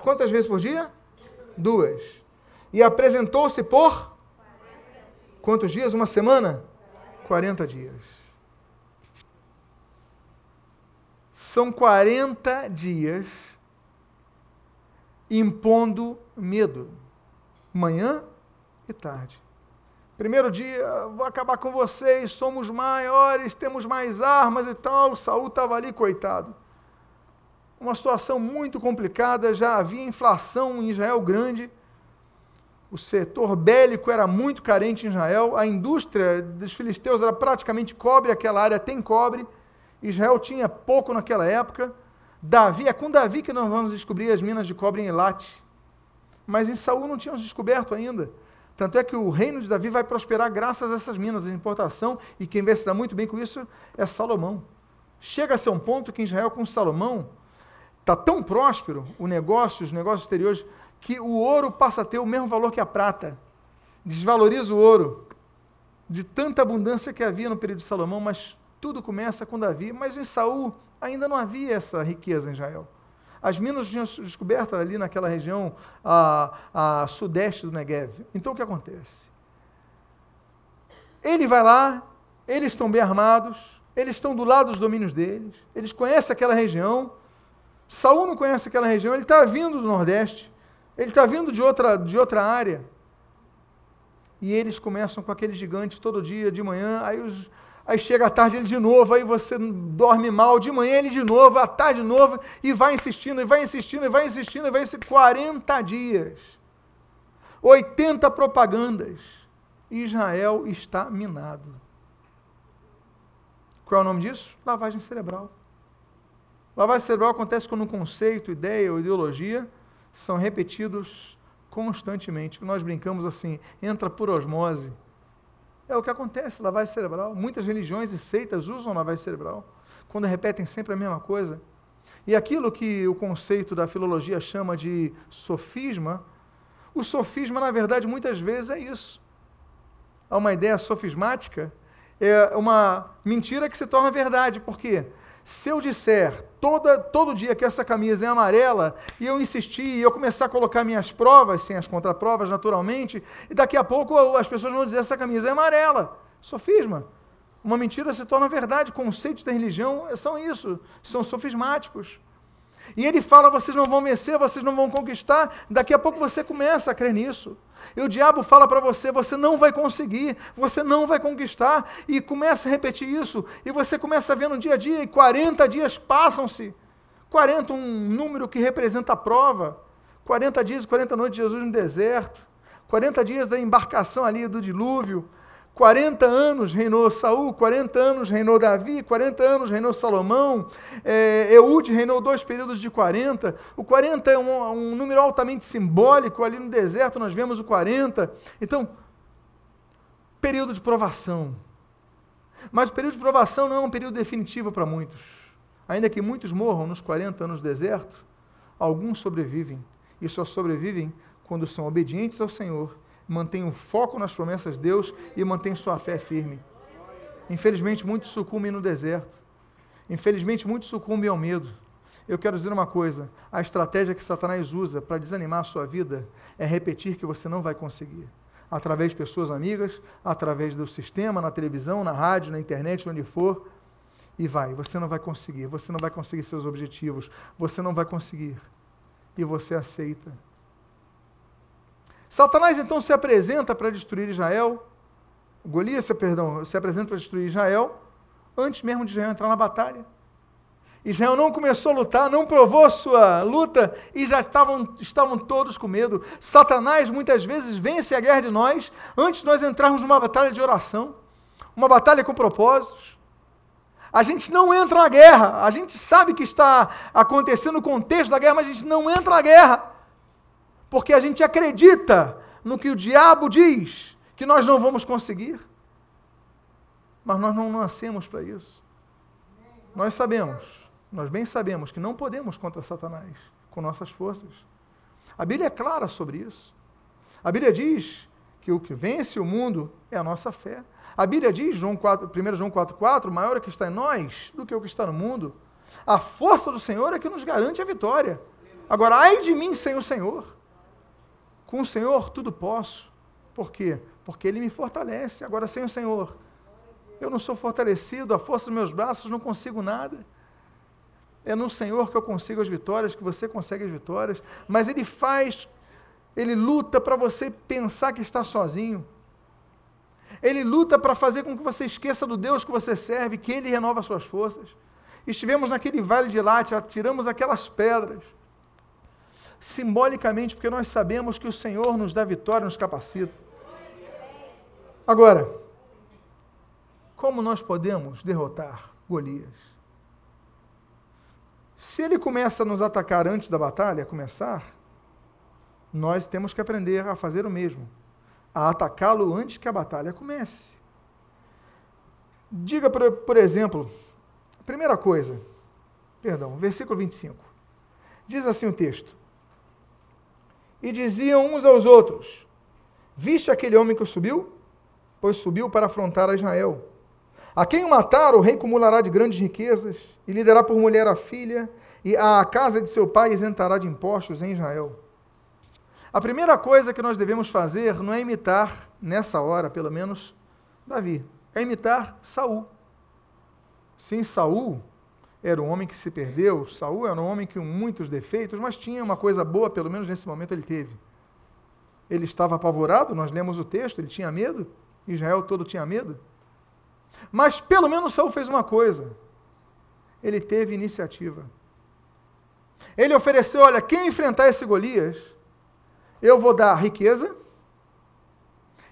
Quantas vezes por dia? Duas e apresentou-se por quantos dias? Uma semana? 40 dias. São 40 dias impondo medo, manhã e tarde. Primeiro dia, vou acabar com vocês, somos maiores, temos mais armas e tal. Saul estava ali, coitado. Uma situação muito complicada, já havia inflação em Israel grande o setor bélico era muito carente em Israel, a indústria dos filisteus era praticamente cobre, aquela área tem cobre, Israel tinha pouco naquela época. Davi, é com Davi que nós vamos descobrir as minas de cobre em Elate. Mas em Saul não tínhamos descoberto ainda. Tanto é que o reino de Davi vai prosperar graças a essas minas de importação, e quem vai se dar muito bem com isso é Salomão. Chega a ser um ponto que Israel, com Salomão, está tão próspero o negócio, os negócios exteriores, que o ouro passa a ter o mesmo valor que a prata. Desvaloriza o ouro. De tanta abundância que havia no período de Salomão, mas tudo começa com Davi. Mas em Saul ainda não havia essa riqueza em Israel. As minas tinham descobertas ali naquela região a, a sudeste do Negev. Então o que acontece? Ele vai lá, eles estão bem armados, eles estão do lado dos domínios deles, eles conhecem aquela região. Saul não conhece aquela região, ele está vindo do Nordeste. Ele está vindo de outra, de outra área. E eles começam com aquele gigante todo dia, de manhã. Aí os, Aí chega a tarde ele de novo, aí você dorme mal, de manhã ele de novo, à tarde de novo, e vai insistindo, e vai insistindo, e vai insistindo, e vai insistindo. 40 dias. 80 propagandas. Israel está minado. Qual é o nome disso? Lavagem cerebral. Lavagem cerebral acontece quando um conceito, ideia ou ideologia são repetidos constantemente. Nós brincamos assim, entra por osmose. É o que acontece, lavagem cerebral. Muitas religiões e seitas usam lavagem cerebral, quando repetem sempre a mesma coisa. E aquilo que o conceito da filologia chama de sofisma, o sofisma, na verdade, muitas vezes é isso. Há uma ideia sofismática, é uma mentira que se torna verdade. Por quê? Se eu disser toda, todo dia que essa camisa é amarela, e eu insistir, e eu começar a colocar minhas provas, sem as contraprovas, naturalmente, e daqui a pouco as pessoas vão dizer essa camisa é amarela. Sofisma. Uma mentira se torna verdade. Conceitos da religião são isso, são sofismáticos. E ele fala: vocês não vão vencer, vocês não vão conquistar. Daqui a pouco você começa a crer nisso. E o diabo fala para você: você não vai conseguir, você não vai conquistar. E começa a repetir isso. E você começa a ver no dia a dia, e 40 dias passam-se. 40, um número que representa a prova. 40 dias e 40 noites de Jesus no deserto. 40 dias da embarcação ali do dilúvio. 40 anos reinou Saul, 40 anos reinou Davi, 40 anos reinou Salomão, é, Eude reinou dois períodos de 40. O 40 é um, um, número altamente simbólico, ali no deserto nós vemos o 40. Então, período de provação. Mas o período de provação não é um período definitivo para muitos. Ainda que muitos morram nos 40 anos do deserto, alguns sobrevivem. E só sobrevivem quando são obedientes ao Senhor mantém o foco nas promessas de Deus e mantém sua fé firme. Infelizmente, muitos sucumbem no deserto. Infelizmente, muitos sucumbem ao medo. Eu quero dizer uma coisa: a estratégia que Satanás usa para desanimar a sua vida é repetir que você não vai conseguir. Através de pessoas amigas, através do sistema, na televisão, na rádio, na internet, onde for. E vai, você não vai conseguir, você não vai conseguir seus objetivos, você não vai conseguir. E você aceita Satanás então se apresenta para destruir Israel. Golias, perdão, se apresenta para destruir Israel antes mesmo de Israel entrar na batalha. Israel não começou a lutar, não provou sua luta e já estavam, estavam todos com medo. Satanás muitas vezes vence a guerra de nós antes de nós entrarmos numa batalha de oração, uma batalha com propósitos. A gente não entra na guerra, a gente sabe que está acontecendo o contexto da guerra, mas a gente não entra na guerra porque a gente acredita no que o diabo diz que nós não vamos conseguir. Mas nós não nascemos para isso. Nós sabemos, nós bem sabemos que não podemos contra Satanás com nossas forças. A Bíblia é clara sobre isso. A Bíblia diz que o que vence o mundo é a nossa fé. A Bíblia diz, João 4, 1 João 4,4, maior é que está em nós do que o que está no mundo. A força do Senhor é que nos garante a vitória. Agora, ai de mim sem o Senhor. Com o Senhor tudo posso. Por quê? Porque Ele me fortalece. Agora, sem o Senhor, eu não sou fortalecido, a força dos meus braços não consigo nada. É no Senhor que eu consigo as vitórias, que você consegue as vitórias. Mas Ele faz, Ele luta para você pensar que está sozinho. Ele luta para fazer com que você esqueça do Deus que você serve, que Ele renova suas forças. Estivemos naquele vale de Láte, tiramos aquelas pedras simbolicamente, porque nós sabemos que o Senhor nos dá vitória, nos capacita. Agora, como nós podemos derrotar Golias? Se ele começa a nos atacar antes da batalha começar, nós temos que aprender a fazer o mesmo, a atacá-lo antes que a batalha comece. Diga, por, por exemplo, primeira coisa, perdão, versículo 25. Diz assim o texto: e diziam uns aos outros: Viste aquele homem que subiu? Pois subiu para afrontar a Israel. A quem o matar, o rei acumulará de grandes riquezas, e lhe dará por mulher a filha, e a casa de seu pai isentará de impostos em Israel. A primeira coisa que nós devemos fazer não é imitar, nessa hora, pelo menos, Davi, é imitar Saul. Sim, Saul era um homem que se perdeu, Saul era um homem com muitos defeitos, mas tinha uma coisa boa, pelo menos nesse momento ele teve. Ele estava apavorado, nós lemos o texto, ele tinha medo, Israel todo tinha medo. Mas pelo menos Saul fez uma coisa. Ele teve iniciativa. Ele ofereceu: olha, quem enfrentar esse Golias, eu vou dar riqueza,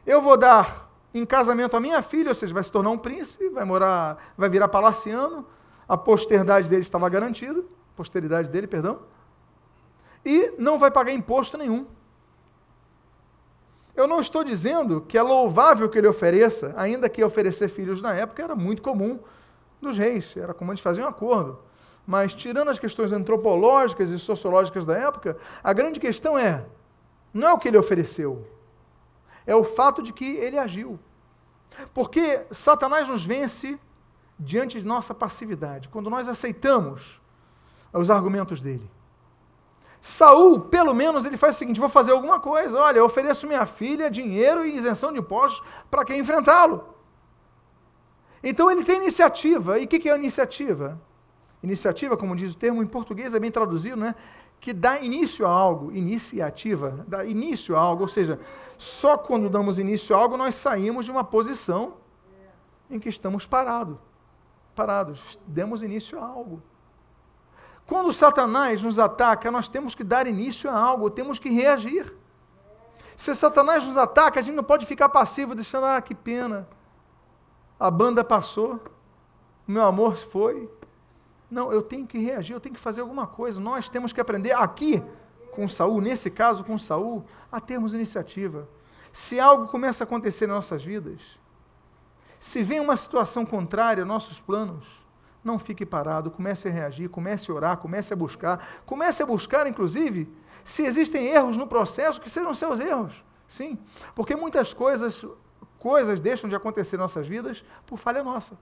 eu vou dar em casamento a minha filha, ou seja, vai se tornar um príncipe, vai morar, vai virar palaciano, a posteridade dele estava garantida, posteridade dele, perdão, e não vai pagar imposto nenhum. Eu não estou dizendo que é louvável que ele ofereça, ainda que oferecer filhos na época era muito comum dos reis, era como eles faziam um acordo. Mas, tirando as questões antropológicas e sociológicas da época, a grande questão é: não é o que ele ofereceu, é o fato de que ele agiu. Porque Satanás nos vence diante de nossa passividade, quando nós aceitamos os argumentos dele. Saul, pelo menos, ele faz o seguinte: vou fazer alguma coisa. Olha, eu ofereço minha filha dinheiro e isenção de impostos para quem enfrentá-lo. Então ele tem iniciativa. E o que, que é iniciativa? Iniciativa, como diz o termo em português, é bem traduzido, né? Que dá início a algo. Iniciativa, dá início a algo. Ou seja, só quando damos início a algo nós saímos de uma posição em que estamos parados. Parados. Demos início a algo. Quando Satanás nos ataca, nós temos que dar início a algo, temos que reagir. Se Satanás nos ataca, a gente não pode ficar passivo, deixando, ah, que pena. A banda passou, meu amor foi. Não, eu tenho que reagir, eu tenho que fazer alguma coisa. Nós temos que aprender aqui com Saul, nesse caso com Saul, a termos iniciativa. Se algo começa a acontecer em nossas vidas, se vem uma situação contrária aos nossos planos, não fique parado, comece a reagir, comece a orar, comece a buscar, comece a buscar, inclusive, se existem erros no processo, que sejam seus erros. Sim, porque muitas coisas, coisas deixam de acontecer em nossas vidas por falha nossa,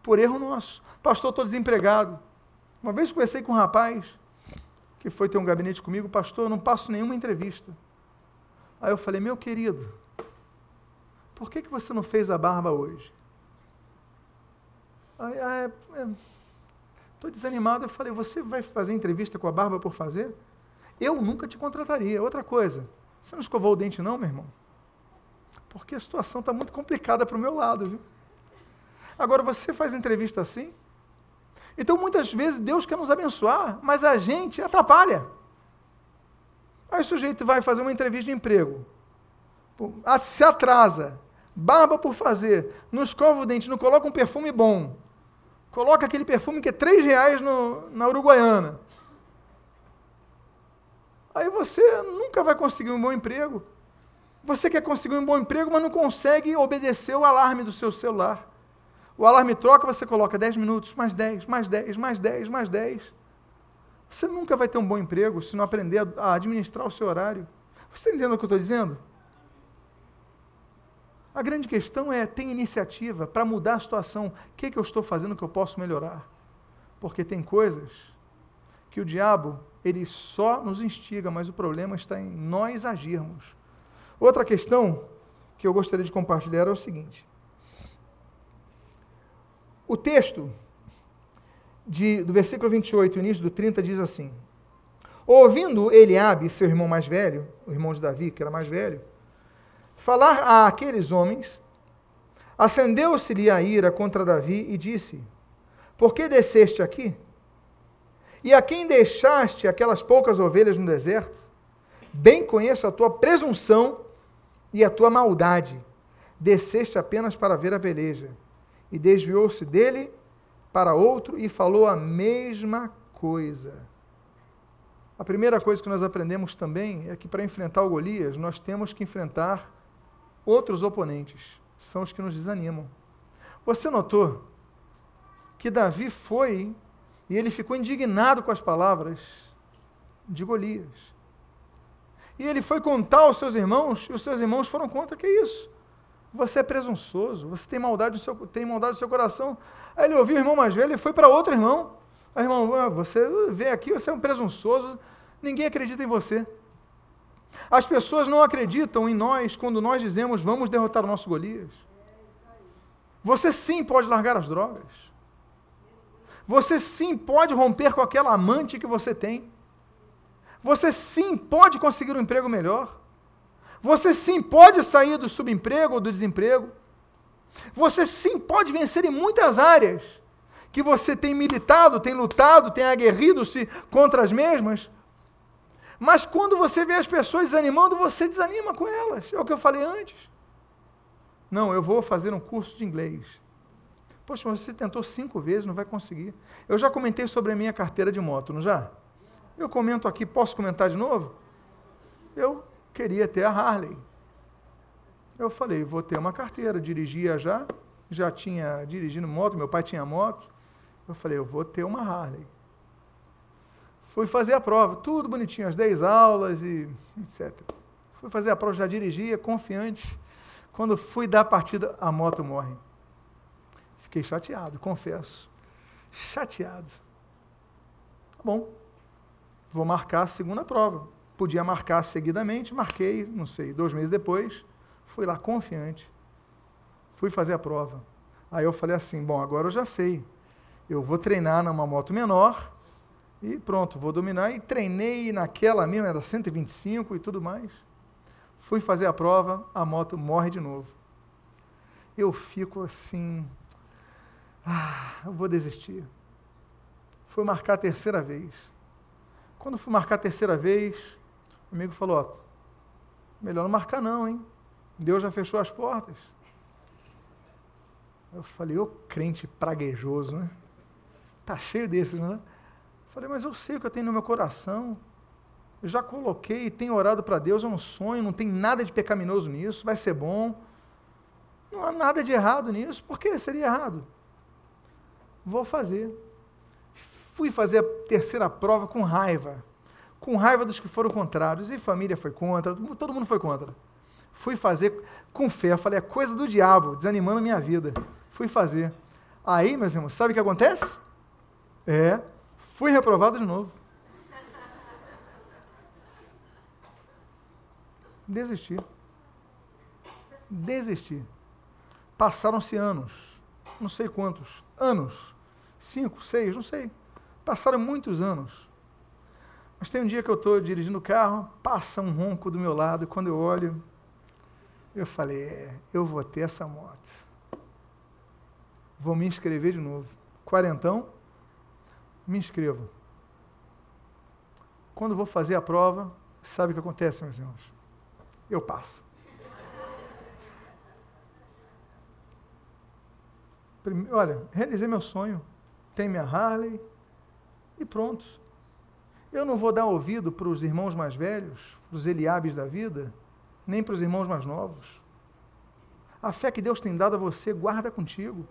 por erro nosso. Pastor, estou desempregado. Uma vez conversei com um rapaz que foi ter um gabinete comigo, pastor, não passo nenhuma entrevista. Aí eu falei, meu querido, por que, que você não fez a barba hoje? Estou é, desanimado. Eu falei, você vai fazer entrevista com a barba por fazer? Eu nunca te contrataria. Outra coisa, você não escovou o dente não, meu irmão? Porque a situação está muito complicada para o meu lado, viu? Agora, você faz entrevista assim? Então, muitas vezes, Deus quer nos abençoar, mas a gente atrapalha. Aí o sujeito vai fazer uma entrevista de emprego, se atrasa, barba por fazer, não escova o dente, não coloca um perfume bom, Coloca aquele perfume que é três reais no, na Uruguaiana. Aí você nunca vai conseguir um bom emprego. Você quer conseguir um bom emprego, mas não consegue obedecer o alarme do seu celular. O alarme troca, você coloca 10 minutos, mais 10, mais 10, mais 10, mais 10. Você nunca vai ter um bom emprego se não aprender a administrar o seu horário. Você está entendendo o que eu estou dizendo? A grande questão é ter iniciativa para mudar a situação. O que, é que eu estou fazendo que eu posso melhorar? Porque tem coisas que o diabo ele só nos instiga, mas o problema está em nós agirmos. Outra questão que eu gostaria de compartilhar é o seguinte. O texto de, do versículo 28, início do 30, diz assim: Ouvindo Eliabe, seu irmão mais velho, o irmão de Davi, que era mais velho, falar àqueles homens, acendeu-se-lhe a ira contra Davi e disse: Por que desceste aqui? E a quem deixaste aquelas poucas ovelhas no deserto? Bem conheço a tua presunção e a tua maldade. Desceste apenas para ver a peleja. E desviou-se dele para outro e falou a mesma coisa. A primeira coisa que nós aprendemos também é que para enfrentar o Golias, nós temos que enfrentar outros oponentes são os que nos desanimam. Você notou que Davi foi e ele ficou indignado com as palavras de Golias. E ele foi contar aos seus irmãos, e os seus irmãos foram contra, que isso? Você é presunçoso, você tem maldade no seu, tem maldade no seu coração. Aí ele ouviu o irmão mais velho e foi para outro irmão. Aí, irmão, ah, você vem aqui, você é um presunçoso, ninguém acredita em você. As pessoas não acreditam em nós quando nós dizemos vamos derrotar o nosso Golias. Você sim pode largar as drogas. Você sim pode romper com aquela amante que você tem. Você sim pode conseguir um emprego melhor. Você sim pode sair do subemprego ou do desemprego. Você sim pode vencer em muitas áreas que você tem militado, tem lutado, tem aguerrido-se contra as mesmas. Mas quando você vê as pessoas desanimando, você desanima com elas. É o que eu falei antes. Não, eu vou fazer um curso de inglês. Poxa, você tentou cinco vezes, não vai conseguir. Eu já comentei sobre a minha carteira de moto, não já? Eu comento aqui, posso comentar de novo? Eu queria ter a Harley. Eu falei, vou ter uma carteira, dirigia já, já tinha dirigindo moto, meu pai tinha moto. Eu falei, eu vou ter uma Harley. Fui fazer a prova, tudo bonitinho, as 10 aulas e etc. Fui fazer a prova, já dirigia, confiante. Quando fui dar a partida, a moto morre. Fiquei chateado, confesso. Chateado. Tá bom. Vou marcar a segunda prova. Podia marcar seguidamente, marquei, não sei, dois meses depois, fui lá confiante. Fui fazer a prova. Aí eu falei assim: bom, agora eu já sei. Eu vou treinar numa moto menor e pronto, vou dominar. E treinei naquela mesma, era 125 e tudo mais. Fui fazer a prova, a moto morre de novo. Eu fico assim, ah, eu vou desistir. Fui marcar a terceira vez. Quando fui marcar a terceira vez, o amigo falou: ó, melhor não marcar, não, hein? Deus já fechou as portas. Eu falei: ô crente praguejoso, né? Tá cheio desses, né? Falei: mas eu sei o que eu tenho no meu coração. Eu já coloquei, tenho orado para Deus, é um sonho, não tem nada de pecaminoso nisso, vai ser bom. Não há nada de errado nisso. Por que seria errado? Vou fazer. Fui fazer a terceira prova com raiva. Com raiva dos que foram contrários. E família foi contra, todo mundo foi contra. Fui fazer com fé. Falei, é coisa do diabo, desanimando a minha vida. Fui fazer. Aí, meus irmãos, sabe o que acontece? É, fui reprovado de novo. Desisti. Desisti. Passaram-se anos, não sei quantos, anos cinco, seis, não sei. Passaram muitos anos. Mas tem um dia que eu estou dirigindo o carro, passa um ronco do meu lado, e quando eu olho, eu falei, é, eu vou ter essa moto. Vou me inscrever de novo. Quarentão, me inscrevo. Quando vou fazer a prova, sabe o que acontece, meus irmãos? Eu passo. Olha, realizei meu sonho tem minha Harley e pronto. Eu não vou dar ouvido para os irmãos mais velhos, para os Eliabes da vida, nem para os irmãos mais novos. A fé que Deus tem dado a você, guarda contigo.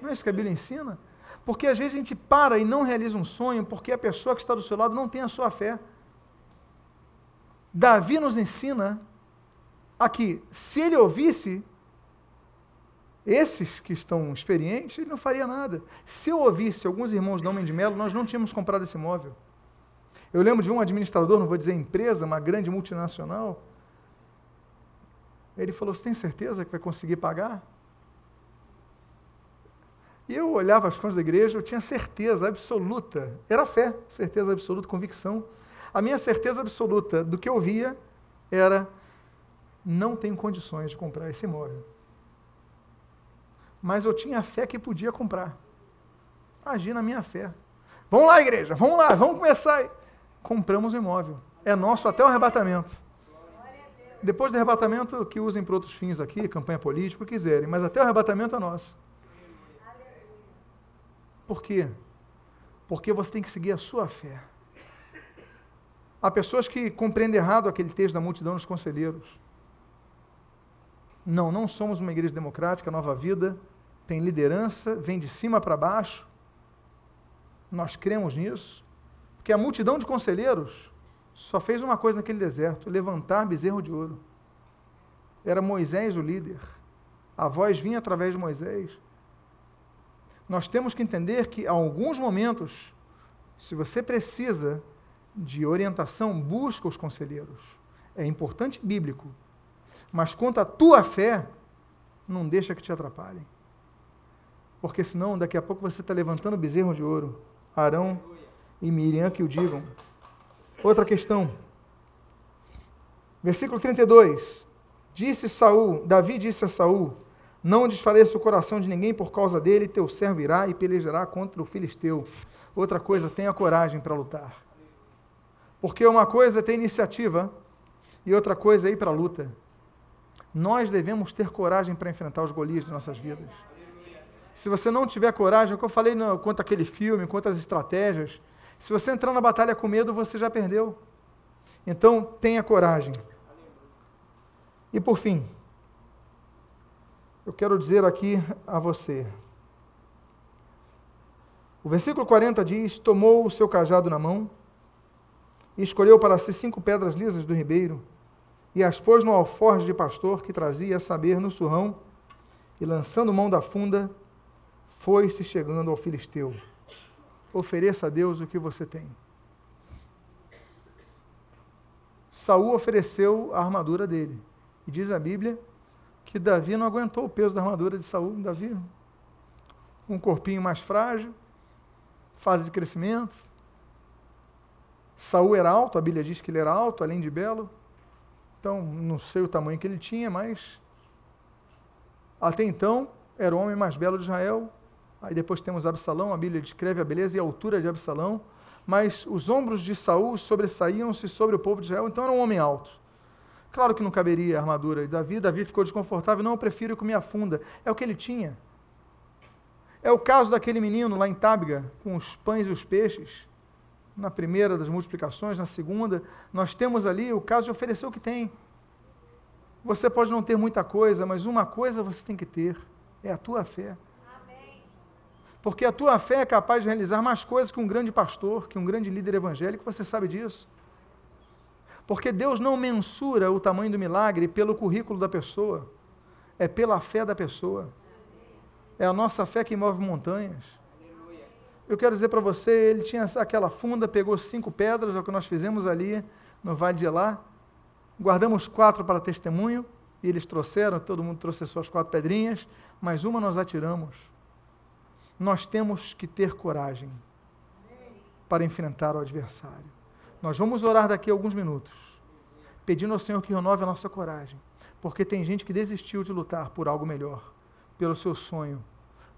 Não é isso que a Bíblia ensina? Porque às vezes a gente para e não realiza um sonho porque a pessoa que está do seu lado não tem a sua fé. Davi nos ensina aqui, se ele ouvisse esses que estão experientes, ele não faria nada. Se eu ouvisse alguns irmãos da Homem de Melo, nós não tínhamos comprado esse imóvel. Eu lembro de um administrador, não vou dizer empresa, uma grande multinacional. Ele falou: Você tem certeza que vai conseguir pagar? E eu olhava as contas da igreja, eu tinha certeza absoluta, era fé, certeza absoluta, convicção. A minha certeza absoluta do que eu via era: não tenho condições de comprar esse imóvel mas eu tinha fé que podia comprar. Imagina a minha fé. Vamos lá, igreja, vamos lá, vamos começar. Compramos o imóvel. É nosso até o arrebatamento. Depois do arrebatamento, que usem para outros fins aqui, campanha política, o que quiserem, mas até o arrebatamento é nosso. Por quê? Porque você tem que seguir a sua fé. Há pessoas que compreendem errado aquele texto da multidão dos conselheiros. Não, não somos uma igreja democrática, nova vida, tem liderança, vem de cima para baixo. Nós cremos nisso, porque a multidão de conselheiros só fez uma coisa naquele deserto: levantar bezerro de ouro. Era Moisés o líder. A voz vinha através de Moisés. Nós temos que entender que, alguns momentos, se você precisa de orientação, busca os conselheiros. É importante bíblico. Mas quanto à tua fé, não deixa que te atrapalhem. Porque senão, daqui a pouco você está levantando bezerro de ouro. Arão e Miriam que o digam. Outra questão. Versículo 32. Disse Saul, Davi disse a Saul: Não desfaleça o coração de ninguém por causa dele, teu servo irá e pelejará contra o filisteu. Outra coisa, tenha coragem para lutar. Porque uma coisa é ter iniciativa e outra coisa é ir para a luta. Nós devemos ter coragem para enfrentar os Golias de nossas vidas. Se você não tiver coragem, é o que eu falei no, quanto aquele filme, quanto as estratégias, se você entrar na batalha com medo, você já perdeu. Então, tenha coragem. E por fim, eu quero dizer aqui a você. O versículo 40 diz: Tomou o seu cajado na mão e escolheu para si cinco pedras lisas do ribeiro e as pôs no alforje de pastor que trazia a saber no surrão e lançando mão da funda, foi-se chegando ao filisteu. Ofereça a Deus o que você tem. Saul ofereceu a armadura dele. E diz a Bíblia que Davi não aguentou o peso da armadura de Saul. Davi, um corpinho mais frágil, fase de crescimento. Saul era alto, a Bíblia diz que ele era alto, além de belo. Então, não sei o tamanho que ele tinha, mas até então era o homem mais belo de Israel. Aí depois temos Absalão, a Bíblia descreve a beleza e a altura de Absalão, mas os ombros de Saul sobressaíam-se sobre o povo de Israel, então era um homem alto. Claro que não caberia a armadura de Davi, Davi ficou desconfortável, não, eu prefiro que me afunda. É o que ele tinha. É o caso daquele menino lá em Tábiga, com os pães e os peixes. Na primeira das multiplicações, na segunda, nós temos ali o caso de oferecer o que tem. Você pode não ter muita coisa, mas uma coisa você tem que ter: é a tua fé. Porque a tua fé é capaz de realizar mais coisas que um grande pastor, que um grande líder evangélico, você sabe disso. Porque Deus não mensura o tamanho do milagre pelo currículo da pessoa, é pela fé da pessoa. É a nossa fé que move montanhas. Eu quero dizer para você, ele tinha aquela funda, pegou cinco pedras, é o que nós fizemos ali no Vale de Elá. Guardamos quatro para testemunho, e eles trouxeram, todo mundo trouxe as suas quatro pedrinhas, mas uma nós atiramos. Nós temos que ter coragem para enfrentar o adversário. Nós vamos orar daqui a alguns minutos, pedindo ao Senhor que renove a nossa coragem, porque tem gente que desistiu de lutar por algo melhor, pelo seu sonho,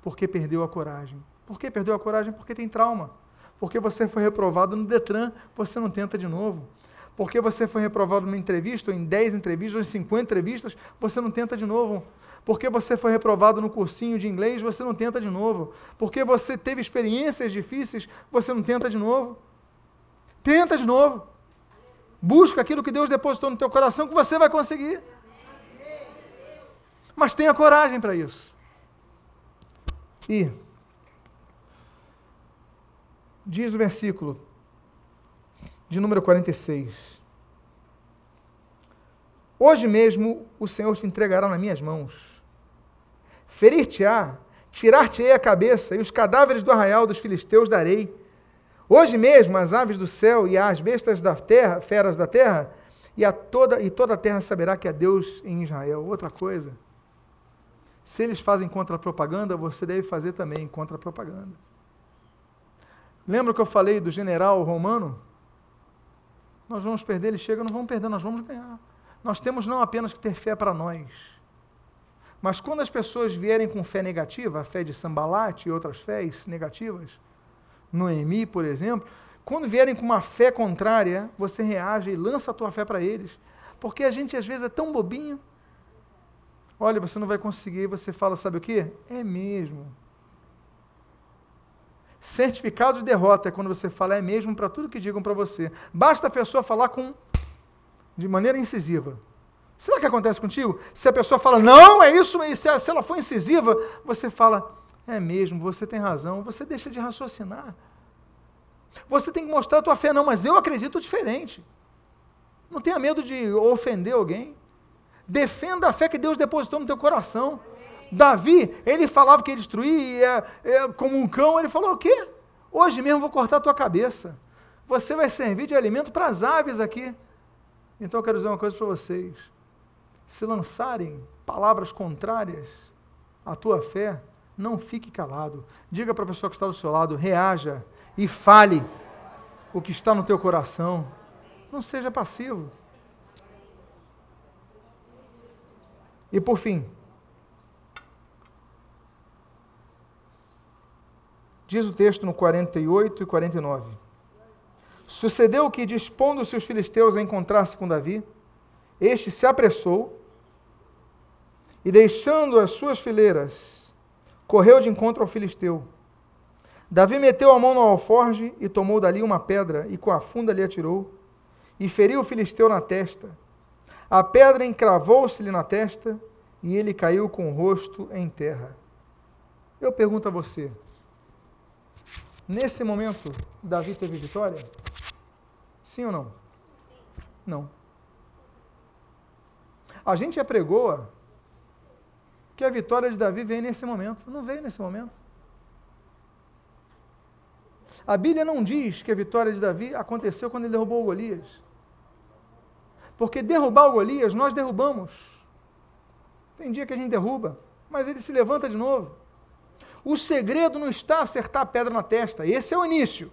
porque perdeu a coragem. Por que perdeu a coragem? Porque tem trauma. Porque você foi reprovado no Detran, você não tenta de novo. Porque você foi reprovado numa entrevista, ou em 10 entrevistas, ou em 50 entrevistas, você não tenta de novo. Porque você foi reprovado no cursinho de inglês, você não tenta de novo. Porque você teve experiências difíceis, você não tenta de novo. Tenta de novo. Busca aquilo que Deus depositou no teu coração que você vai conseguir. Mas tenha coragem para isso. E diz o versículo de número 46. Hoje mesmo o Senhor te entregará nas minhas mãos. Ferir-te-á, tirar-te-ei a cabeça, e os cadáveres do arraial dos filisteus darei Hoje mesmo as aves do céu e as bestas da terra, feras da terra, e, a toda, e toda a terra saberá que é Deus em Israel. Outra coisa, se eles fazem contra-propaganda, você deve fazer também contra-propaganda. Lembra que eu falei do general romano? Nós vamos perder, ele chega, não vamos perder, nós vamos ganhar. Nós temos não apenas que ter fé para nós, mas quando as pessoas vierem com fé negativa, a fé de Sambalate e outras fés negativas, Noemi, por exemplo, quando vierem com uma fé contrária, você reage e lança a tua fé para eles. Porque a gente às vezes é tão bobinho. Olha, você não vai conseguir, você fala, sabe o que? É mesmo. Certificado de derrota é quando você fala é mesmo para tudo que digam para você. Basta a pessoa falar com de maneira incisiva. Será que acontece contigo? Se a pessoa fala, não, é isso, se ela for incisiva, você fala, é mesmo, você tem razão. Você deixa de raciocinar. Você tem que mostrar a tua fé, não, mas eu acredito diferente. Não tenha medo de ofender alguém. Defenda a fé que Deus depositou no teu coração. Davi, ele falava que ia destruir, é, é, como um cão, ele falou o quê? Hoje mesmo vou cortar a tua cabeça. Você vai servir de alimento para as aves aqui. Então eu quero dizer uma coisa para vocês. Se lançarem palavras contrárias à tua fé, não fique calado. Diga para a pessoa que está do seu lado, reaja e fale o que está no teu coração. Não seja passivo. E por fim, diz o texto no 48 e 49. Sucedeu que, dispondo-se os filisteus a encontrar-se com Davi, este se apressou e, deixando as suas fileiras, correu de encontro ao filisteu. Davi meteu a mão no alforge e tomou dali uma pedra e com a funda lhe atirou e feriu o filisteu na testa. A pedra encravou-se-lhe na testa e ele caiu com o rosto em terra. Eu pergunto a você: nesse momento, Davi teve vitória? Sim ou não? Não. A gente apregoa que a vitória de Davi vem nesse momento. Não veio nesse momento. A Bíblia não diz que a vitória de Davi aconteceu quando ele derrubou o Golias. Porque derrubar o Golias, nós derrubamos. Tem dia que a gente derruba, mas ele se levanta de novo. O segredo não está acertar a pedra na testa, esse é o início.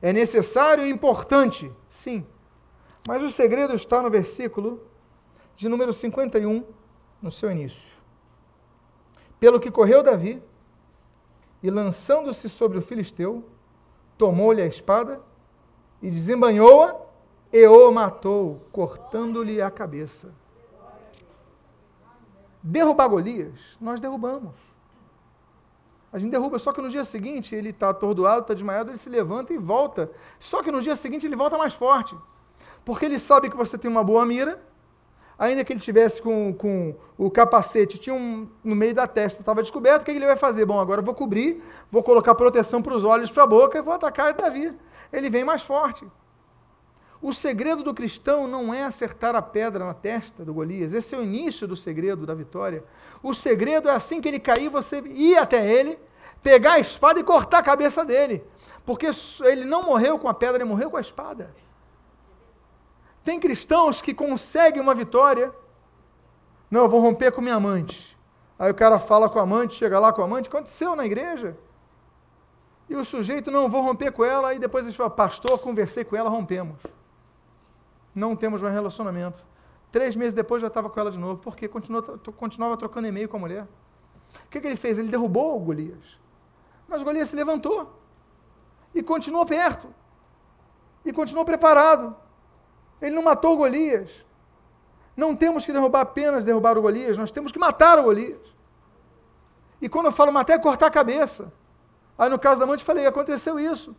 É necessário e importante, sim. Mas o segredo está no versículo de número 51, no seu início. Pelo que correu Davi, e lançando-se sobre o filisteu, tomou-lhe a espada e desembanhou-a e o matou, cortando-lhe a cabeça. Derrubar Golias, nós derrubamos. A gente derruba, só que no dia seguinte ele está atordoado, está desmaiado, ele se levanta e volta. Só que no dia seguinte ele volta mais forte. Porque ele sabe que você tem uma boa mira, ainda que ele tivesse com, com o capacete, tinha um no meio da testa, estava descoberto, o que ele vai fazer? Bom, agora eu vou cobrir, vou colocar proteção para os olhos, para a boca e vou atacar Davi. Ele vem mais forte. O segredo do cristão não é acertar a pedra na testa do Golias. Esse é o início do segredo da vitória. O segredo é assim que ele cair, você ir até ele, pegar a espada e cortar a cabeça dele. Porque ele não morreu com a pedra, ele morreu com a espada. Tem cristãos que conseguem uma vitória. Não, eu vou romper com minha amante. Aí o cara fala com a amante, chega lá com a amante. Aconteceu na igreja. E o sujeito, não, vou romper com ela. Aí depois ele fala, pastor, conversei com ela, rompemos não temos mais relacionamento. Três meses depois já estava com ela de novo, porque continuou, continuava trocando e-mail com a mulher. O que, que ele fez? Ele derrubou o Golias. Mas Golias se levantou e continuou perto. E continuou preparado. Ele não matou o Golias. Não temos que derrubar apenas derrubar o Golias, nós temos que matar o Golias. E quando eu falo matar, é cortar a cabeça. Aí no caso da mãe, eu falei, aconteceu isso.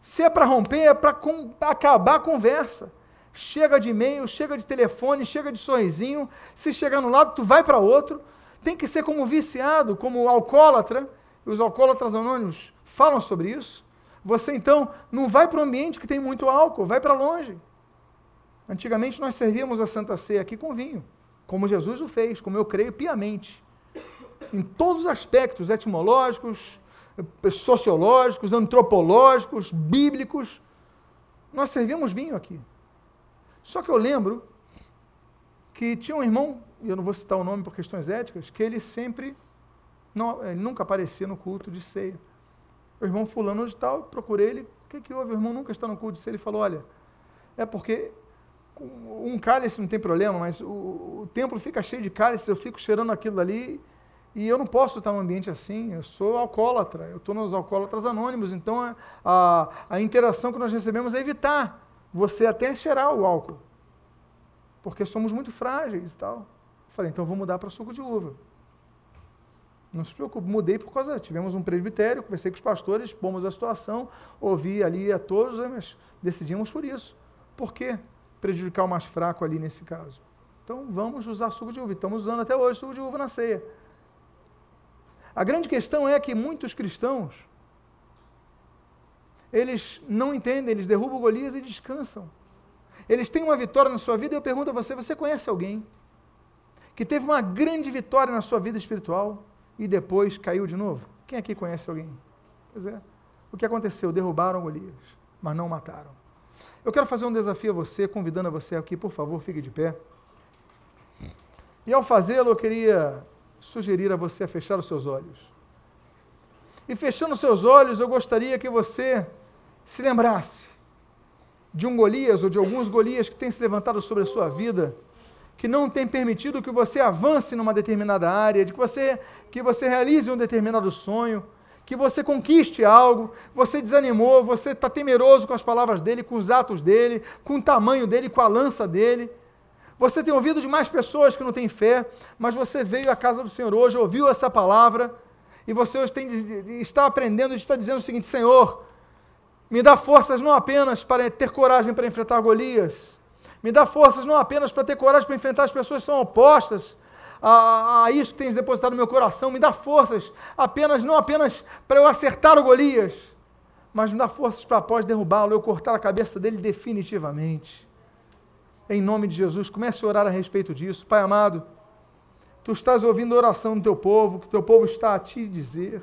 Se é para romper, é para acabar a conversa. Chega de e-mail, chega de telefone, chega de sorrisinho. Se chegar no lado, tu vai para outro. Tem que ser como viciado, como alcoólatra. E os alcoólatras anônimos falam sobre isso. Você então não vai para um ambiente que tem muito álcool, vai para longe. Antigamente nós servíamos a Santa Ceia aqui com vinho, como Jesus o fez, como eu creio piamente. Em todos os aspectos etimológicos, sociológicos, antropológicos, bíblicos. Nós servimos vinho aqui. Só que eu lembro que tinha um irmão, e eu não vou citar o nome por questões éticas, que ele sempre, não, ele nunca aparecia no culto de ceia. O irmão fulano de tal, procurei ele, o que, que houve? O irmão nunca está no culto de ceia. Ele falou, olha, é porque um cálice não tem problema, mas o, o templo fica cheio de cálices, eu fico cheirando aquilo ali e eu não posso estar num ambiente assim, eu sou alcoólatra, eu estou nos alcoólatras anônimos, então a, a, interação que nós recebemos é evitar você até cheirar o álcool, porque somos muito frágeis e tal. Eu falei, então vou mudar para suco de uva. Não se preocupe, mudei por causa, tivemos um presbitério, conversei com os pastores, pomos a situação, ouvi ali a todos, mas decidimos por isso. Por quê? Prejudicar o mais fraco ali nesse caso. Então vamos usar suco de uva. Estamos usando até hoje suco de uva na ceia. A grande questão é que muitos cristãos eles não entendem, eles derrubam Golias e descansam. Eles têm uma vitória na sua vida e eu pergunto a você: você conhece alguém que teve uma grande vitória na sua vida espiritual e depois caiu de novo? Quem aqui conhece alguém? Pois é. O que aconteceu? Derrubaram Golias, mas não mataram. Eu quero fazer um desafio a você, convidando a você aqui, por favor, fique de pé. E ao fazê-lo, eu queria sugerir a você a fechar os seus olhos. E fechando os seus olhos, eu gostaria que você se lembrasse de um Golias ou de alguns Golias que têm se levantado sobre a sua vida, que não tem permitido que você avance numa determinada área, de que você, que você realize um determinado sonho, que você conquiste algo, você desanimou, você está temeroso com as palavras dele, com os atos dele, com o tamanho dele, com a lança dele. Você tem ouvido de mais pessoas que não têm fé, mas você veio à casa do Senhor hoje, ouviu essa palavra, e você hoje tem, está aprendendo, está dizendo o seguinte: Senhor, me dá forças não apenas para ter coragem para enfrentar Golias, me dá forças não apenas para ter coragem para enfrentar as pessoas que são opostas, a, a, isso que tens depositado no meu coração, me dá forças, apenas não apenas para eu acertar o Golias, mas me dá forças para após derrubá-lo, eu cortar a cabeça dele definitivamente. Em nome de Jesus, comece a orar a respeito disso. Pai amado, tu estás ouvindo a oração do teu povo, que teu povo está a te dizer.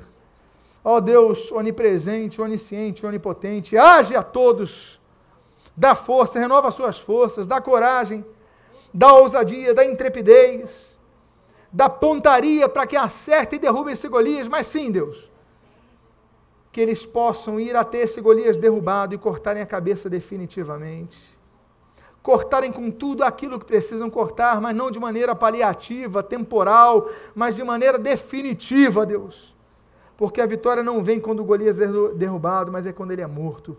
Ó oh Deus onipresente, onisciente, onipotente, age a todos, dá força, renova as suas forças, dá coragem, dá ousadia, dá intrepidez, da pontaria para que acerte e derrube esse Golias, mas sim, Deus, que eles possam ir até esse Golias derrubado e cortarem a cabeça definitivamente. Cortarem com tudo aquilo que precisam cortar, mas não de maneira paliativa, temporal, mas de maneira definitiva, Deus. Porque a vitória não vem quando o Golias é derrubado, mas é quando ele é morto.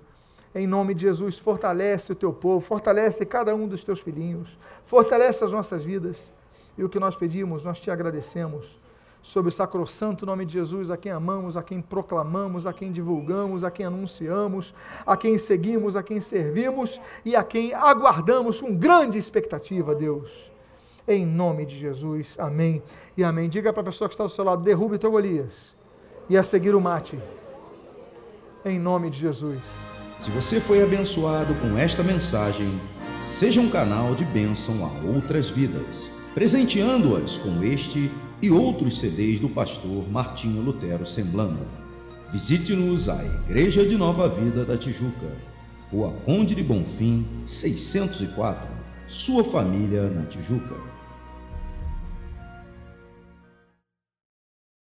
Em nome de Jesus, fortalece o teu povo, fortalece cada um dos teus filhinhos, fortalece as nossas vidas. E o que nós pedimos, nós te agradecemos sobre o sacrossanto nome de Jesus, a quem amamos, a quem proclamamos, a quem divulgamos, a quem anunciamos, a quem seguimos, a quem servimos e a quem aguardamos com grande expectativa, Deus. Em nome de Jesus, amém e amém. Diga para a pessoa que está do seu lado: derrube teu Golias e a seguir o mate. Em nome de Jesus. Se você foi abençoado com esta mensagem, seja um canal de bênção a outras vidas presenteando-as com este e outros CDs do pastor Martinho Lutero Semblando. Visite-nos à Igreja de Nova Vida da Tijuca, Rua Conde de Bonfim, 604, sua família na Tijuca.